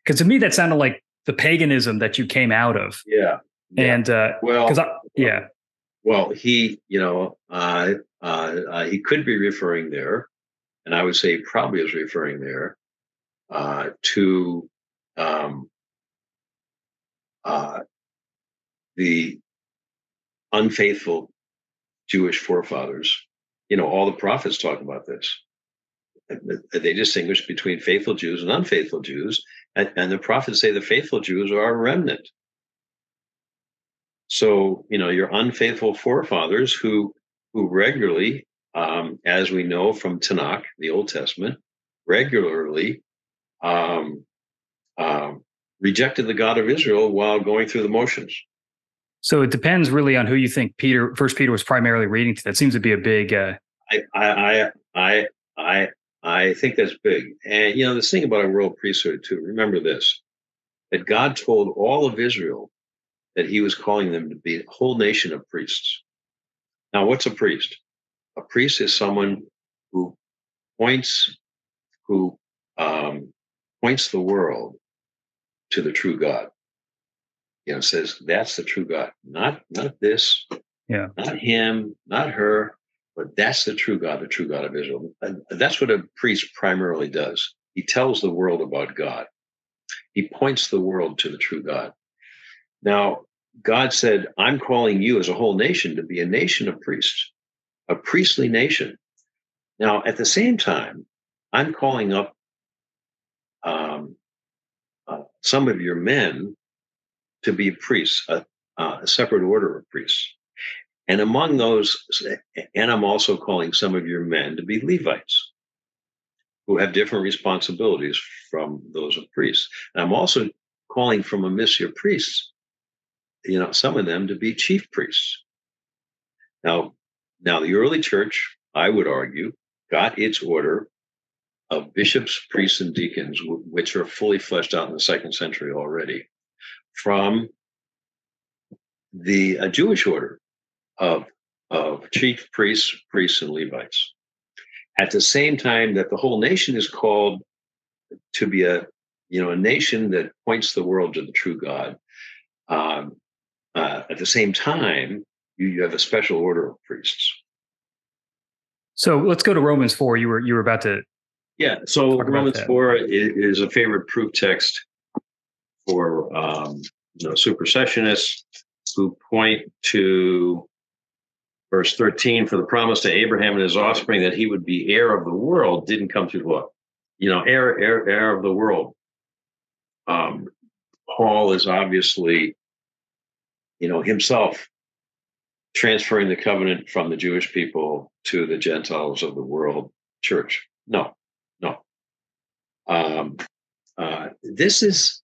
because to me that sounded like the paganism that you came out of. Yeah. yeah. And uh, well, because yeah, well, he, you know, uh, uh, uh, he could be referring there, and I would say probably is referring there uh, to um, uh, the unfaithful Jewish forefathers. You know, all the prophets talk about this. They distinguish between faithful Jews and unfaithful Jews, and, and the prophets say the faithful Jews are a remnant so, you know, your unfaithful forefathers who who regularly, um, as we know from Tanakh, the Old Testament, regularly um, um, rejected the God of Israel while going through the motions. So it depends really on who you think Peter, First Peter, was primarily reading to. That seems to be a big. Uh... I, I, I, I, I think that's big. And you know, this thing about a royal priesthood too. Remember this: that God told all of Israel that he was calling them to be a whole nation of priests. Now, what's a priest? A priest is someone who points, who um, points the world to the true God. You know, says that's the true God, not not this, yeah, not him, not her, but that's the true God, the true God of Israel. And that's what a priest primarily does. He tells the world about God. He points the world to the true God. Now, God said, I'm calling you as a whole nation to be a nation of priests, a priestly nation. Now, at the same time, I'm calling up um, uh, some of your men to be priests, a, a separate order of priests. And among those, and I'm also calling some of your men to be Levites who have different responsibilities from those of priests. And I'm also calling from amidst your priests, you know, some of them to be chief priests. Now, now the early church, I would argue, got its order of bishops, priests, and deacons, which are fully fleshed out in the second century already, from the uh, Jewish order of, of chief priests, priests, and Levites. At the same time that the whole nation is called to be a you know a nation that points the world to the true God. Um, uh, at the same time, you, you have a special order of priests. So let's go to Romans four. You were you were about to. Yeah. So Romans four is, is, a favorite proof text for um, you know, supersessionists who point to verse 13 for the promise to abraham and his offspring that he would be heir of the world didn't come through what? You know heir heir heir of the world. Um paul is obviously you know himself transferring the covenant from the jewish people to the gentiles of the world church. No no. Um uh this is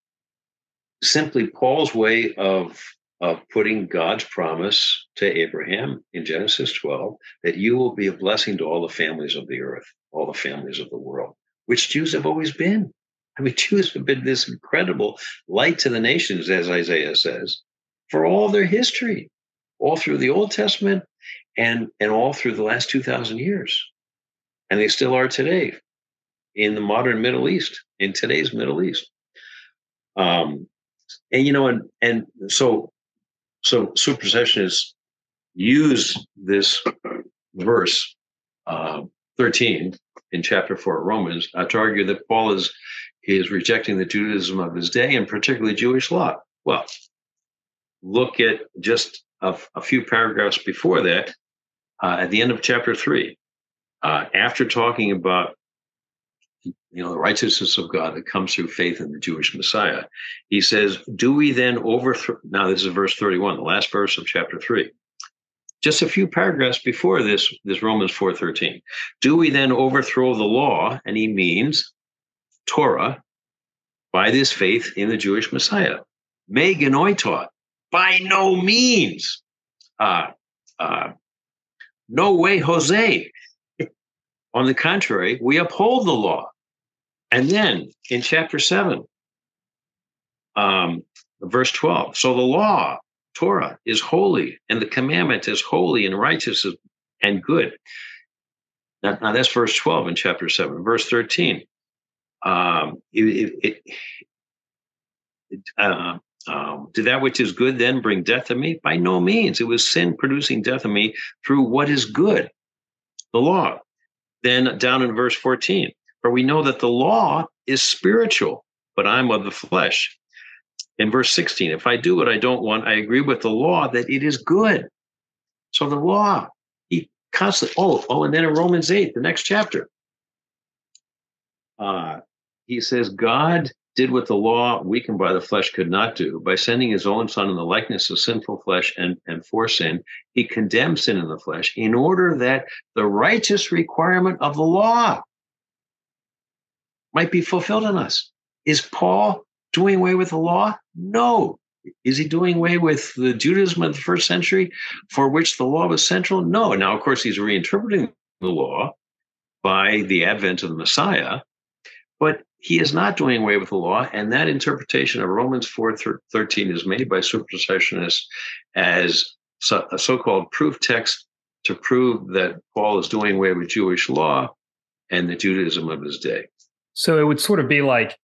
simply paul's way of of putting God's promise to Abraham in Genesis 12 that you will be a blessing to all the families of the earth, all the families of the world, which Jews have always been. I mean, <laughs> Jews have been this incredible light to the nations, as Isaiah says, for all their history, all through the Old Testament and, and all through the last 2,000 years. And they still are today in the modern Middle East, in today's Middle East. Um, and you know, and and so so supersessionists use this verse uh, 13 in chapter 4 of Romans uh, to argue that Paul is is rejecting the Judaism of his day and particularly Jewish law. Well, look at just a, a few paragraphs before that, uh, at the end of chapter 3, uh, after talking about you know, the righteousness of God that comes through faith in the Jewish Messiah. He says, Do we then overthrow? Now, this is verse 31, the last verse of chapter 3. Just a few paragraphs before this, this Romans 4:13. Do we then overthrow the law? And he means Torah by this faith in the Jewish Messiah. Me genoito, by no means. Uh, uh, no way, Jose. <laughs> On the contrary, we uphold the law. And then in chapter 7, um, verse 12, so the law, Torah, is holy, and the commandment is holy and righteous and good. Now, now that's verse 12 in chapter 7. Verse 13, um, it, it, it, uh, um, did that which is good then bring death to me? By no means. It was sin producing death in me through what is good, the law. Then down in verse 14, for we know that the law is spiritual, but I'm of the flesh. In verse 16, if I do what I don't want, I agree with the law that it is good. So the law, he constantly, oh, oh, and then in Romans 8, the next chapter, uh, he says, God did what the law, weakened by the flesh, could not do. By sending his own son in the likeness of sinful flesh and, and for sin, he condemned sin in the flesh in order that the righteous requirement of the law might be fulfilled in us. Is Paul doing away with the law? No. Is he doing away with the Judaism of the first century for which the law was central? No. Now, of course, he's reinterpreting the law by the advent of the Messiah, but he is not doing away with the law. And that interpretation of Romans 4 13 is made by supersessionists as a so called proof text to prove that Paul is doing away with Jewish law and the Judaism of his day. So it would sort of be like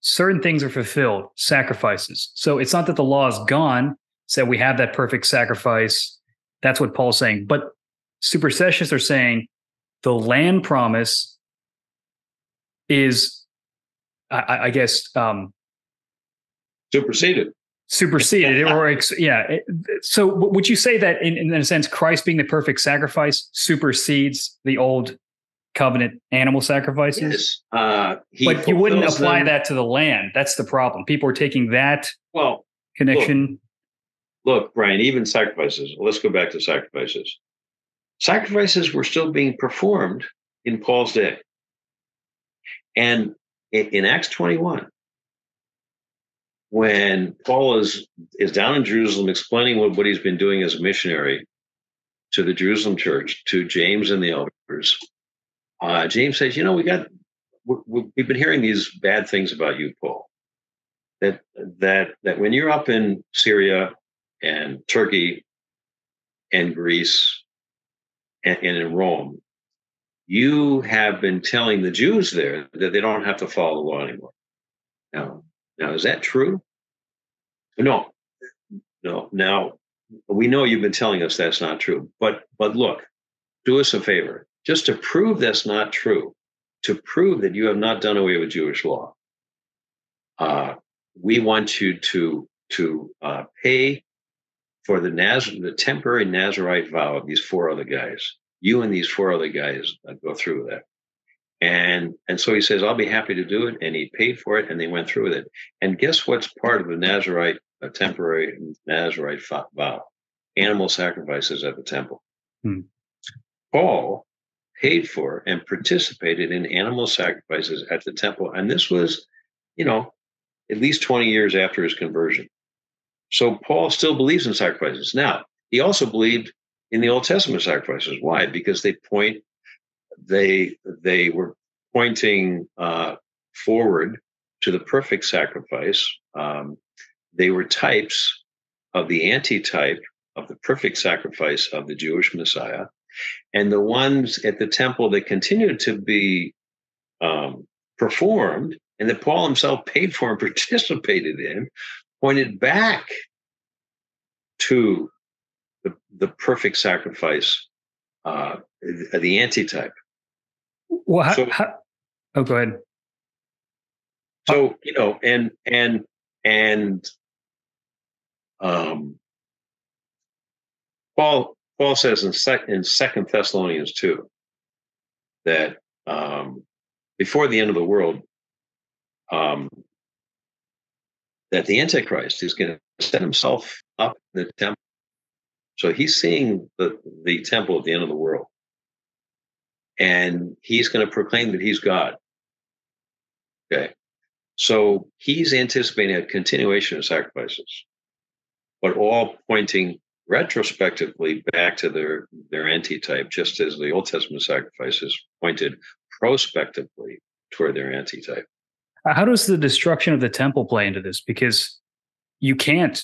certain things are fulfilled, sacrifices. So it's not that the law is gone, it's that we have that perfect sacrifice. That's what Paul's saying. But supersessionists are saying the land promise is, I, I guess, um, superseded. Superseded, or <laughs> yeah. So, would you say that, in, in a sense, Christ being the perfect sacrifice supersedes the old covenant animal sacrifices. Yes. Uh, but you wouldn't apply them. that to the land. That's the problem. People are taking that well connection? Look, look, Brian, even sacrifices. Let's go back to sacrifices. Sacrifices were still being performed in Paul's day. And in Acts 21, when Paul is is down in Jerusalem explaining what, what he's been doing as a missionary to the Jerusalem church, to James and the elders, uh, James says, "You know, we got we, we've been hearing these bad things about you, Paul. That that that when you're up in Syria and Turkey and Greece and, and in Rome, you have been telling the Jews there that they don't have to follow the law anymore. Now, now is that true? No, no. Now we know you've been telling us that's not true. But but look, do us a favor, just to prove that's not true, to prove that you have not done away with Jewish law. Uh, we want you to to uh, pay for the Naz- the temporary Nazarite vow of these four other guys you and these four other guys uh, go through with that. And and so he says, I'll be happy to do it. And he paid for it and they went through with it. And guess what's part of the Nazarite, a temporary Nazarite vow? Animal sacrifices at the temple. Hmm. Paul paid for and participated in animal sacrifices at the temple. And this was, you know, at least 20 years after his conversion. So Paul still believes in sacrifices. Now, he also believed in the Old Testament sacrifices. Why? Because they point they they were pointing uh, forward to the perfect sacrifice. Um, they were types of the antitype of the perfect sacrifice of the Jewish Messiah, and the ones at the temple that continued to be um, performed and that Paul himself paid for and <laughs> participated in pointed back to the, the perfect sacrifice, uh, the antitype. Well, how, so, how, oh, go ahead. So you know, and and and um, Paul Paul says in sec, in Second Thessalonians two that um, before the end of the world, um, that the Antichrist is going to set himself up in the temple so he's seeing the, the temple at the end of the world. And he's going to proclaim that he's God. Okay. So he's anticipating a continuation of sacrifices, but all pointing retrospectively back to their, their antitype, just as the Old Testament sacrifices pointed prospectively toward their antitype. How does the destruction of the temple play into this? Because you can't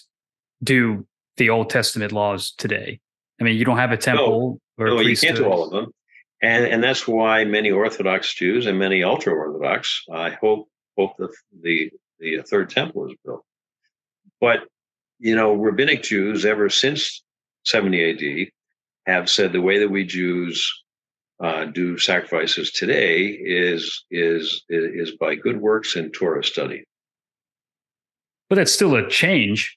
do the Old Testament laws today. I mean, you don't have a temple no, or no, you can't do all of them, and and that's why many Orthodox Jews and many ultra Orthodox, I hope hope the the the third temple is built. But you know, rabbinic Jews ever since 70 AD have said the way that we Jews uh, do sacrifices today is is is by good works and Torah study. But that's still a change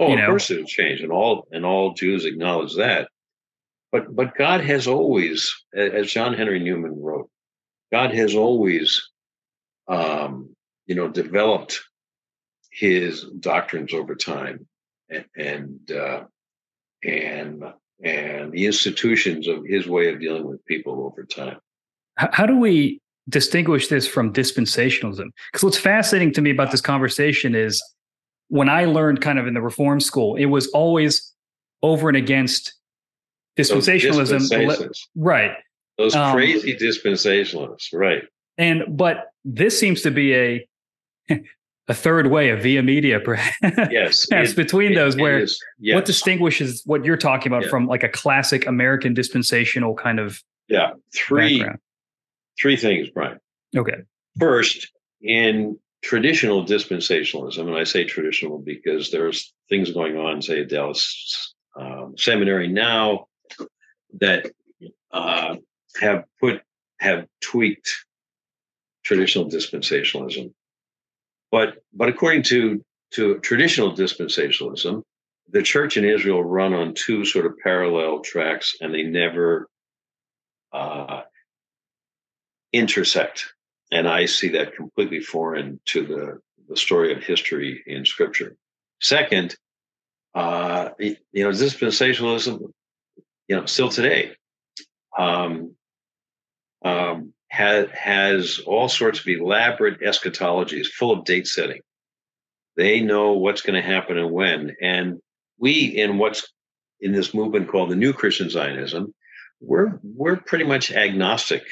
Oh, of know? course it'll change, and all and all Jews acknowledge that. But but God has always, as John Henry Newman wrote, God has always, um, you know, developed his doctrines over time, and and uh, and and the institutions of his way of dealing with people over time. How do we distinguish this from dispensationalism? Because what's fascinating to me about this conversation is when I learned kind of in the reform school, it was always over and against dispensationalism. Right. Those um, crazy dispensationalists, right. And but this seems to be a <laughs> a third way, a via media, perhaps. <laughs> Yes, it, between it, those, where yes. what distinguishes what you're talking about yeah. from like a classic American dispensational kind of yeah three background. three things, Brian. Okay. First, in traditional dispensationalism, and I say traditional because there's things going on, say at Dallas um, Seminary now that uh, have put have tweaked traditional dispensationalism. But but according to to traditional dispensationalism, the church in Israel run on two sort of parallel tracks, and they never uh, intersect and I see that completely foreign to the, the story of history in Scripture. Second, uh, you know, dispensationalism, you know, still today, um, um, has has all sorts of elaborate eschatologies full of date setting. They know what's going to happen and when. And we, in what's in this movement called the New Christian Zionism, we're we're pretty much agnostic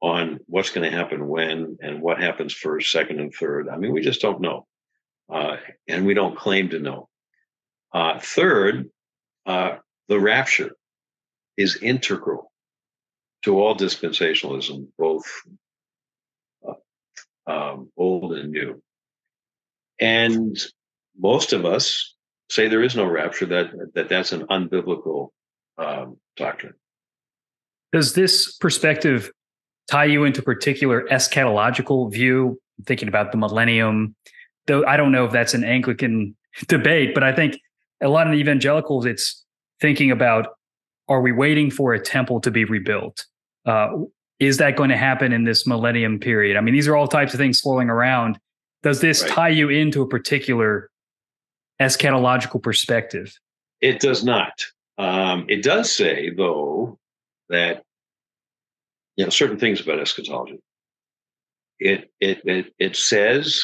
on what's going to happen when and what happens first, second, and third. I mean, we just don't know, uh, and we don't claim to know. Uh, third, uh, the rapture is integral to all dispensationalism, both uh, um, old and new. And most of us say there is no rapture; that that that's an unbiblical um, doctrine. Does this perspective tie you into particular eschatological view? Thinking about the millennium, though I don't know if that's an Anglican <laughs> debate, but I think a lot of the evangelicals, it's thinking about: Are we waiting for a temple to be rebuilt? Uh, is that going to happen in this millennium period? I mean, these are all types of things swirling around. Does this right. tie you into a particular eschatological perspective? It does not. Um, it does say, though, that you know certain things about eschatology. It it it it says,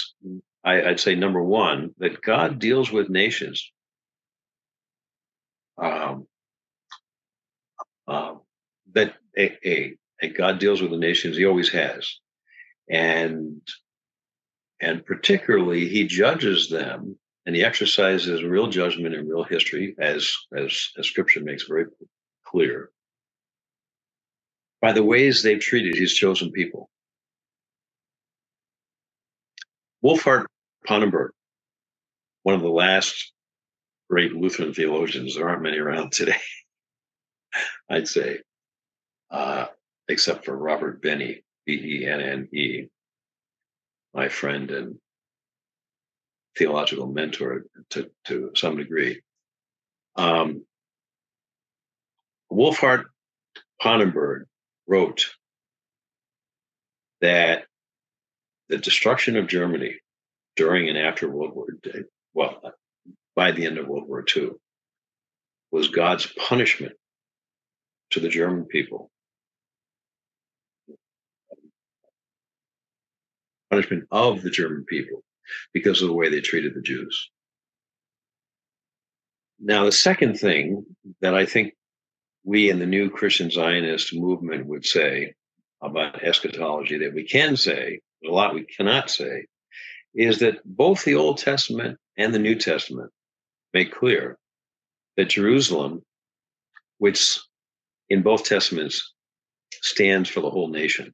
I, would say number one, that God deals with nations. Um, um, that a, a, God deals with the nations. He always has, and and particularly he judges them and he exercises real judgment in real history, as as as Scripture makes very clear, by the ways they've treated his chosen people. Wolfhart Pannenberg, one of the last great Lutheran theologians, there aren't many around <laughs> today, I'd say, uh, except for Robert Benne, B E N N E, my friend and theological mentor to, to some degree. Um, Wolfhart Pannenberg wrote that the destruction of Germany during and after World War well by the end of World War II was God's punishment to the German people. Punishment of the German people because of the way they treated the Jews. Now, the second thing that I think we in the new Christian Zionist movement would say about eschatology that we can say, a lot we cannot say, is that both the Old Testament and the New Testament make clear that Jerusalem, which in both testaments stands for the whole nation,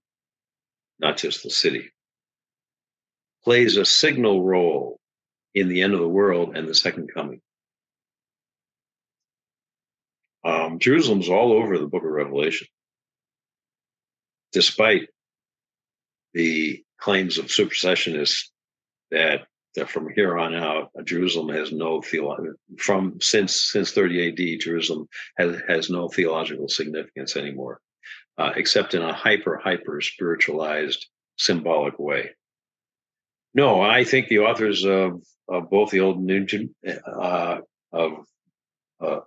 not just the city, plays a signal role in the end of the world and the second coming. Um, Jerusalem's all over the book of Revelation, despite the claims of supersessionists that, that from here on out, Jerusalem has no theological from since since 30 AD, Jerusalem has, has no theological significance anymore, uh, except in a hyper hyper spiritualized symbolic way. No, I think the authors of, of both the Old and New, uh, of, uh,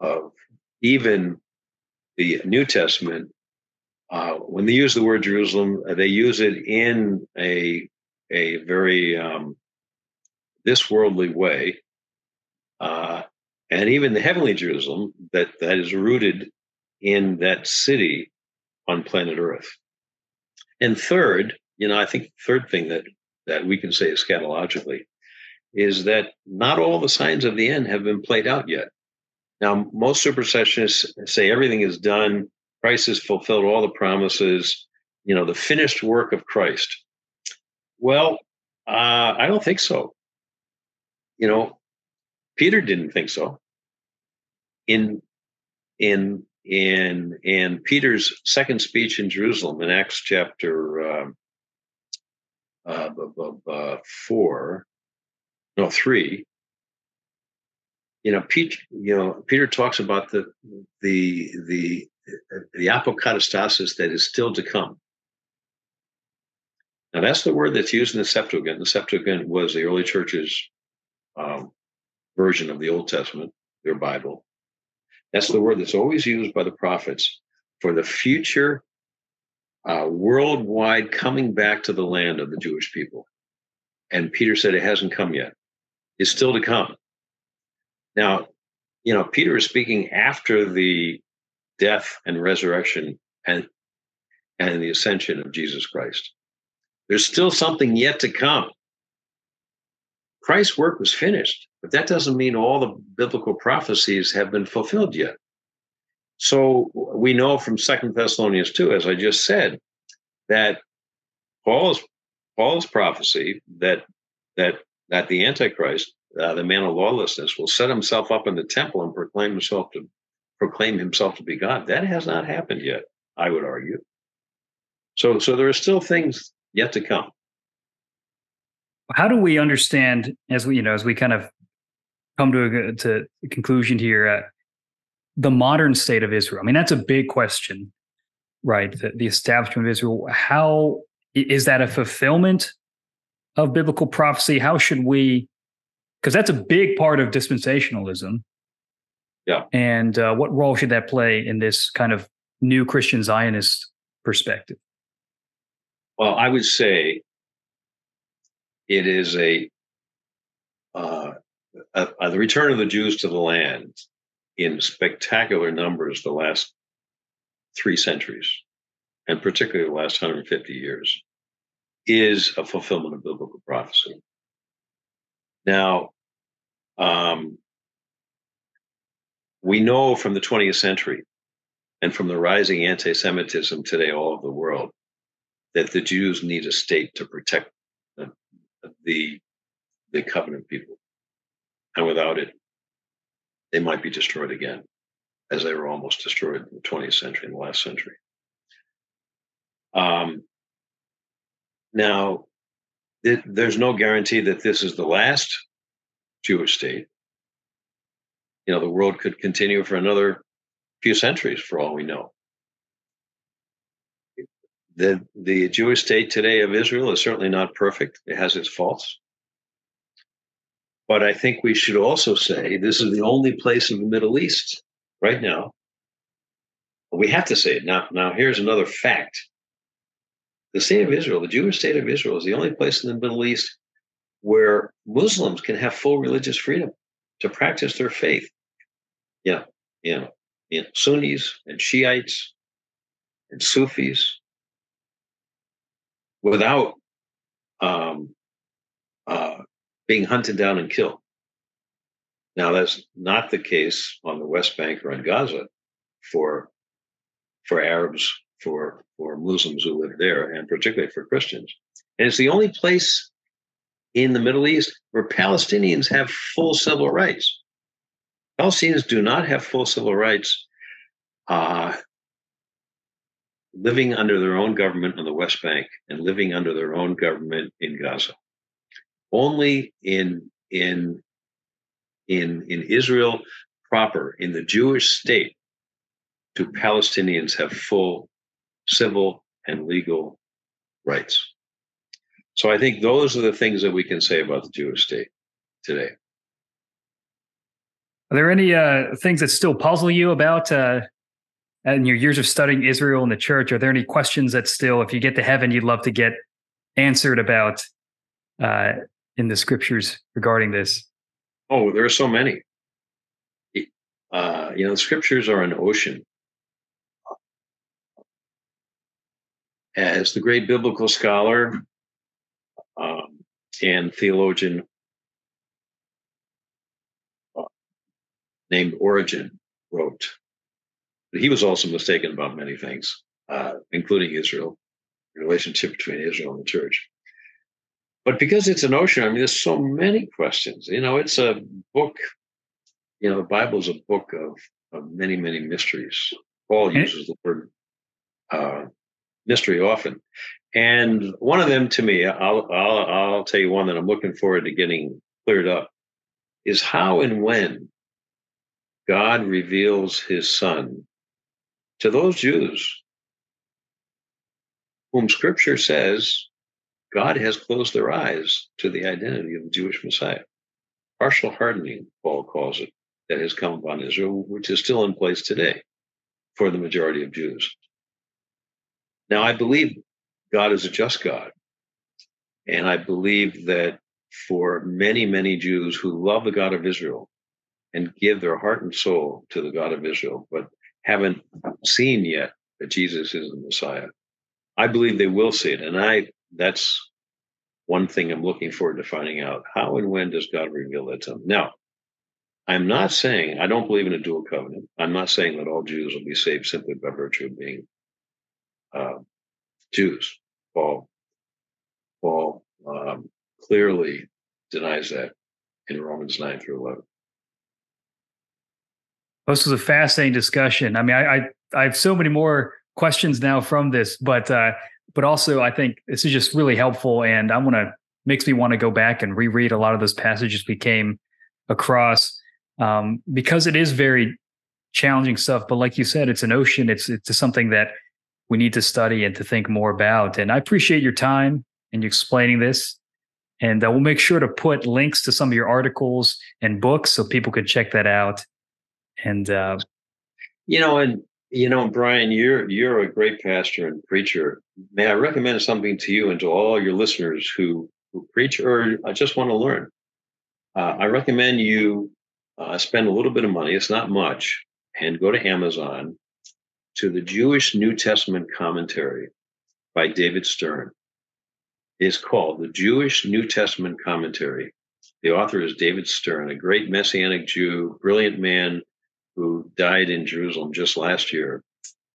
of even the New Testament, uh, when they use the word Jerusalem, they use it in a a very um, this worldly way, uh, and even the heavenly Jerusalem that that is rooted in that city on planet Earth. And third, you know, I think the third thing that that we can say eschatologically is that not all the signs of the end have been played out yet. Now, most supersessionists say everything is done, Christ has fulfilled all the promises, you know, the finished work of Christ. Well, uh, I don't think so. You know, Peter didn't think so. In in in in Peter's second speech in Jerusalem in Acts chapter um, uh, uh, four, no three. You know, Peter. You know, Peter talks about the the the the apokatastasis that is still to come. Now, that's the word that's used in the Septuagint. The Septuagint was the early church's um, version of the Old Testament, their Bible. That's the word that's always used by the prophets for the future uh, worldwide coming back to the land of the Jewish people. And Peter said it hasn't come yet. It's still to come. Now, you know, Peter is speaking after the death and resurrection and and the ascension of Jesus Christ. There's still something yet to come. Christ's work was finished, but that doesn't mean all the biblical prophecies have been fulfilled yet. So we know from Second Thessalonians 2, as I just said, that Paul's Paul's prophecy that that that the Antichrist, uh, the man of lawlessness, will set himself up in the temple and proclaim himself to proclaim himself to be God. That has not happened yet, I would argue. So so there are still things yet to come. How do we understand as we you know as we kind of come to a, to conclusion here? Uh, the modern state of Israel? I mean, that's a big question, right? The, the establishment of Israel. How is that a fulfillment of biblical prophecy? How should we? Because that's a big part of dispensationalism. Yeah. And uh, what role should that play in this kind of new Christian Zionist perspective? Well, I would say it is a, uh, a, a the return of the Jews to the land in spectacular numbers the last three centuries, and particularly the last 150 years, is a fulfillment of biblical prophecy. Now, um, we know from the 20th century and from the rising anti Semitism today all over the world that the Jews need a state to protect the, the, the covenant people. And without it, they might be destroyed again, as they were almost destroyed in the 20th century and the last century. Um, now, it, there's no guarantee that this is the last Jewish state. You know, the world could continue for another few centuries, for all we know. The, the Jewish state today of Israel is certainly not perfect. It has its faults. But I think we should also say this is the only place in the Middle East right now. We have to say it now. Now, here's another fact: the state of Israel, the Jewish state of Israel, is the only place in the Middle East where Muslims can have full religious freedom to practice their faith. Yeah, yeah, yeah. Sunnis and Shiites and Sufis without um, uh, being hunted down and killed. Now, that's not the case on the West Bank or in Gaza for, for Arabs, for, for Muslims who live there, and particularly for Christians. And it's the only place in the Middle East where Palestinians have full civil rights. Palestinians do not have full civil rights uh, living under their own government on the West Bank and living under their own government in Gaza only in in in in Israel proper, in the Jewish state, do Palestinians have full civil and legal rights. So I think those are the things that we can say about the Jewish state today. Are there any uh, things that still puzzle you about uh, in your years of studying Israel and the church? Are there any questions that still, if you get to heaven, you'd love to get answered about uh, in the scriptures regarding this? Oh, there are so many. Uh, you know, the scriptures are an ocean. As the great biblical scholar um, and theologian uh, named Origen wrote, but he was also mistaken about many things, uh, including Israel, the relationship between Israel and the church. But because it's an ocean, I mean, there's so many questions. You know, it's a book. You know, the Bible is a book of, of many, many mysteries. Paul uses the word uh, mystery often, and one of them to me, I'll, I'll I'll tell you one that I'm looking forward to getting cleared up, is how and when God reveals His Son to those Jews whom Scripture says God has closed their eyes to the identity of the Jewish Messiah. partial hardening, Paul calls it, that has come upon Israel, which is still in place today for the majority of Jews. Now, I believe God is a just God. And I believe that for many, many Jews who love the God of Israel and give their heart and soul to the God of Israel, but haven't seen yet that Jesus is the Messiah, I believe they will see it. And I that's one thing I'm looking forward to finding out. How and when does God reveal that to them? Now, I'm not saying I don't believe in a dual covenant. I'm not saying that all Jews will be saved simply by virtue of being uh, Jews. Paul, Paul um, clearly denies that in Romans 9 through 11. This was a fascinating discussion. I mean, I, I, I have so many more questions now from this, but uh, but also I think this is just really helpful, and I want to makes me want to go back and reread a lot of those passages we came across um, because it is very challenging stuff. But like you said, it's an ocean. It's it's something that we need to study and to think more about. And I appreciate your time and you explaining this. And uh, we'll make sure to put links to some of your articles and books so people could check that out. And uh, you know, and you know, Brian, you're you're a great pastor and preacher. May I recommend something to you and to all your listeners who who preach or just want to learn? Uh, I recommend you uh, spend a little bit of money. It's not much, and go to Amazon to the Jewish New Testament commentary by David Stern. It's called the Jewish New Testament Commentary. The author is David Stern, a great Messianic Jew, brilliant man who died in Jerusalem just last year.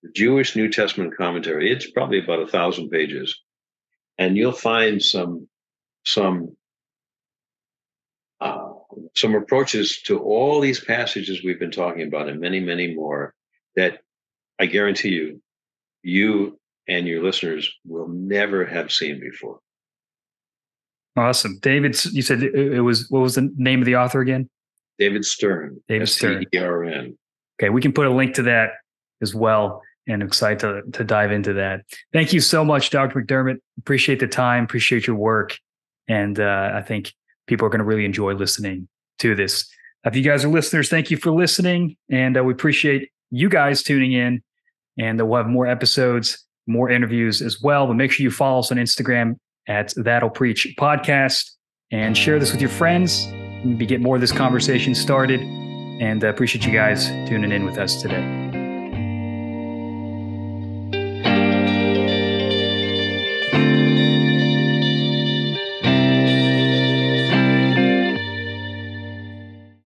The Jewish New Testament Commentary. It's probably about a thousand pages, and you'll find some some uh, some approaches to all these passages we've been talking about, and many, many more that I guarantee you, you and your listeners will never have seen before. Awesome. David, you said it was, what was the name of the author again? David Stern. David Stern. S-T-E-R-N. Okay. We can put a link to that as well. And I'm excited to, to dive into that. Thank you so much, Dr. McDermott. Appreciate the time. Appreciate your work. And uh, I think people are going to really enjoy listening to this. If you guys are listeners, thank you for listening. And uh, we appreciate you guys tuning in. And we'll have more episodes, more interviews as well. But make sure you follow us on Instagram at That'll Preach Podcast and share this with your friends. Get more of this conversation started. And I uh, appreciate you guys tuning in with us today.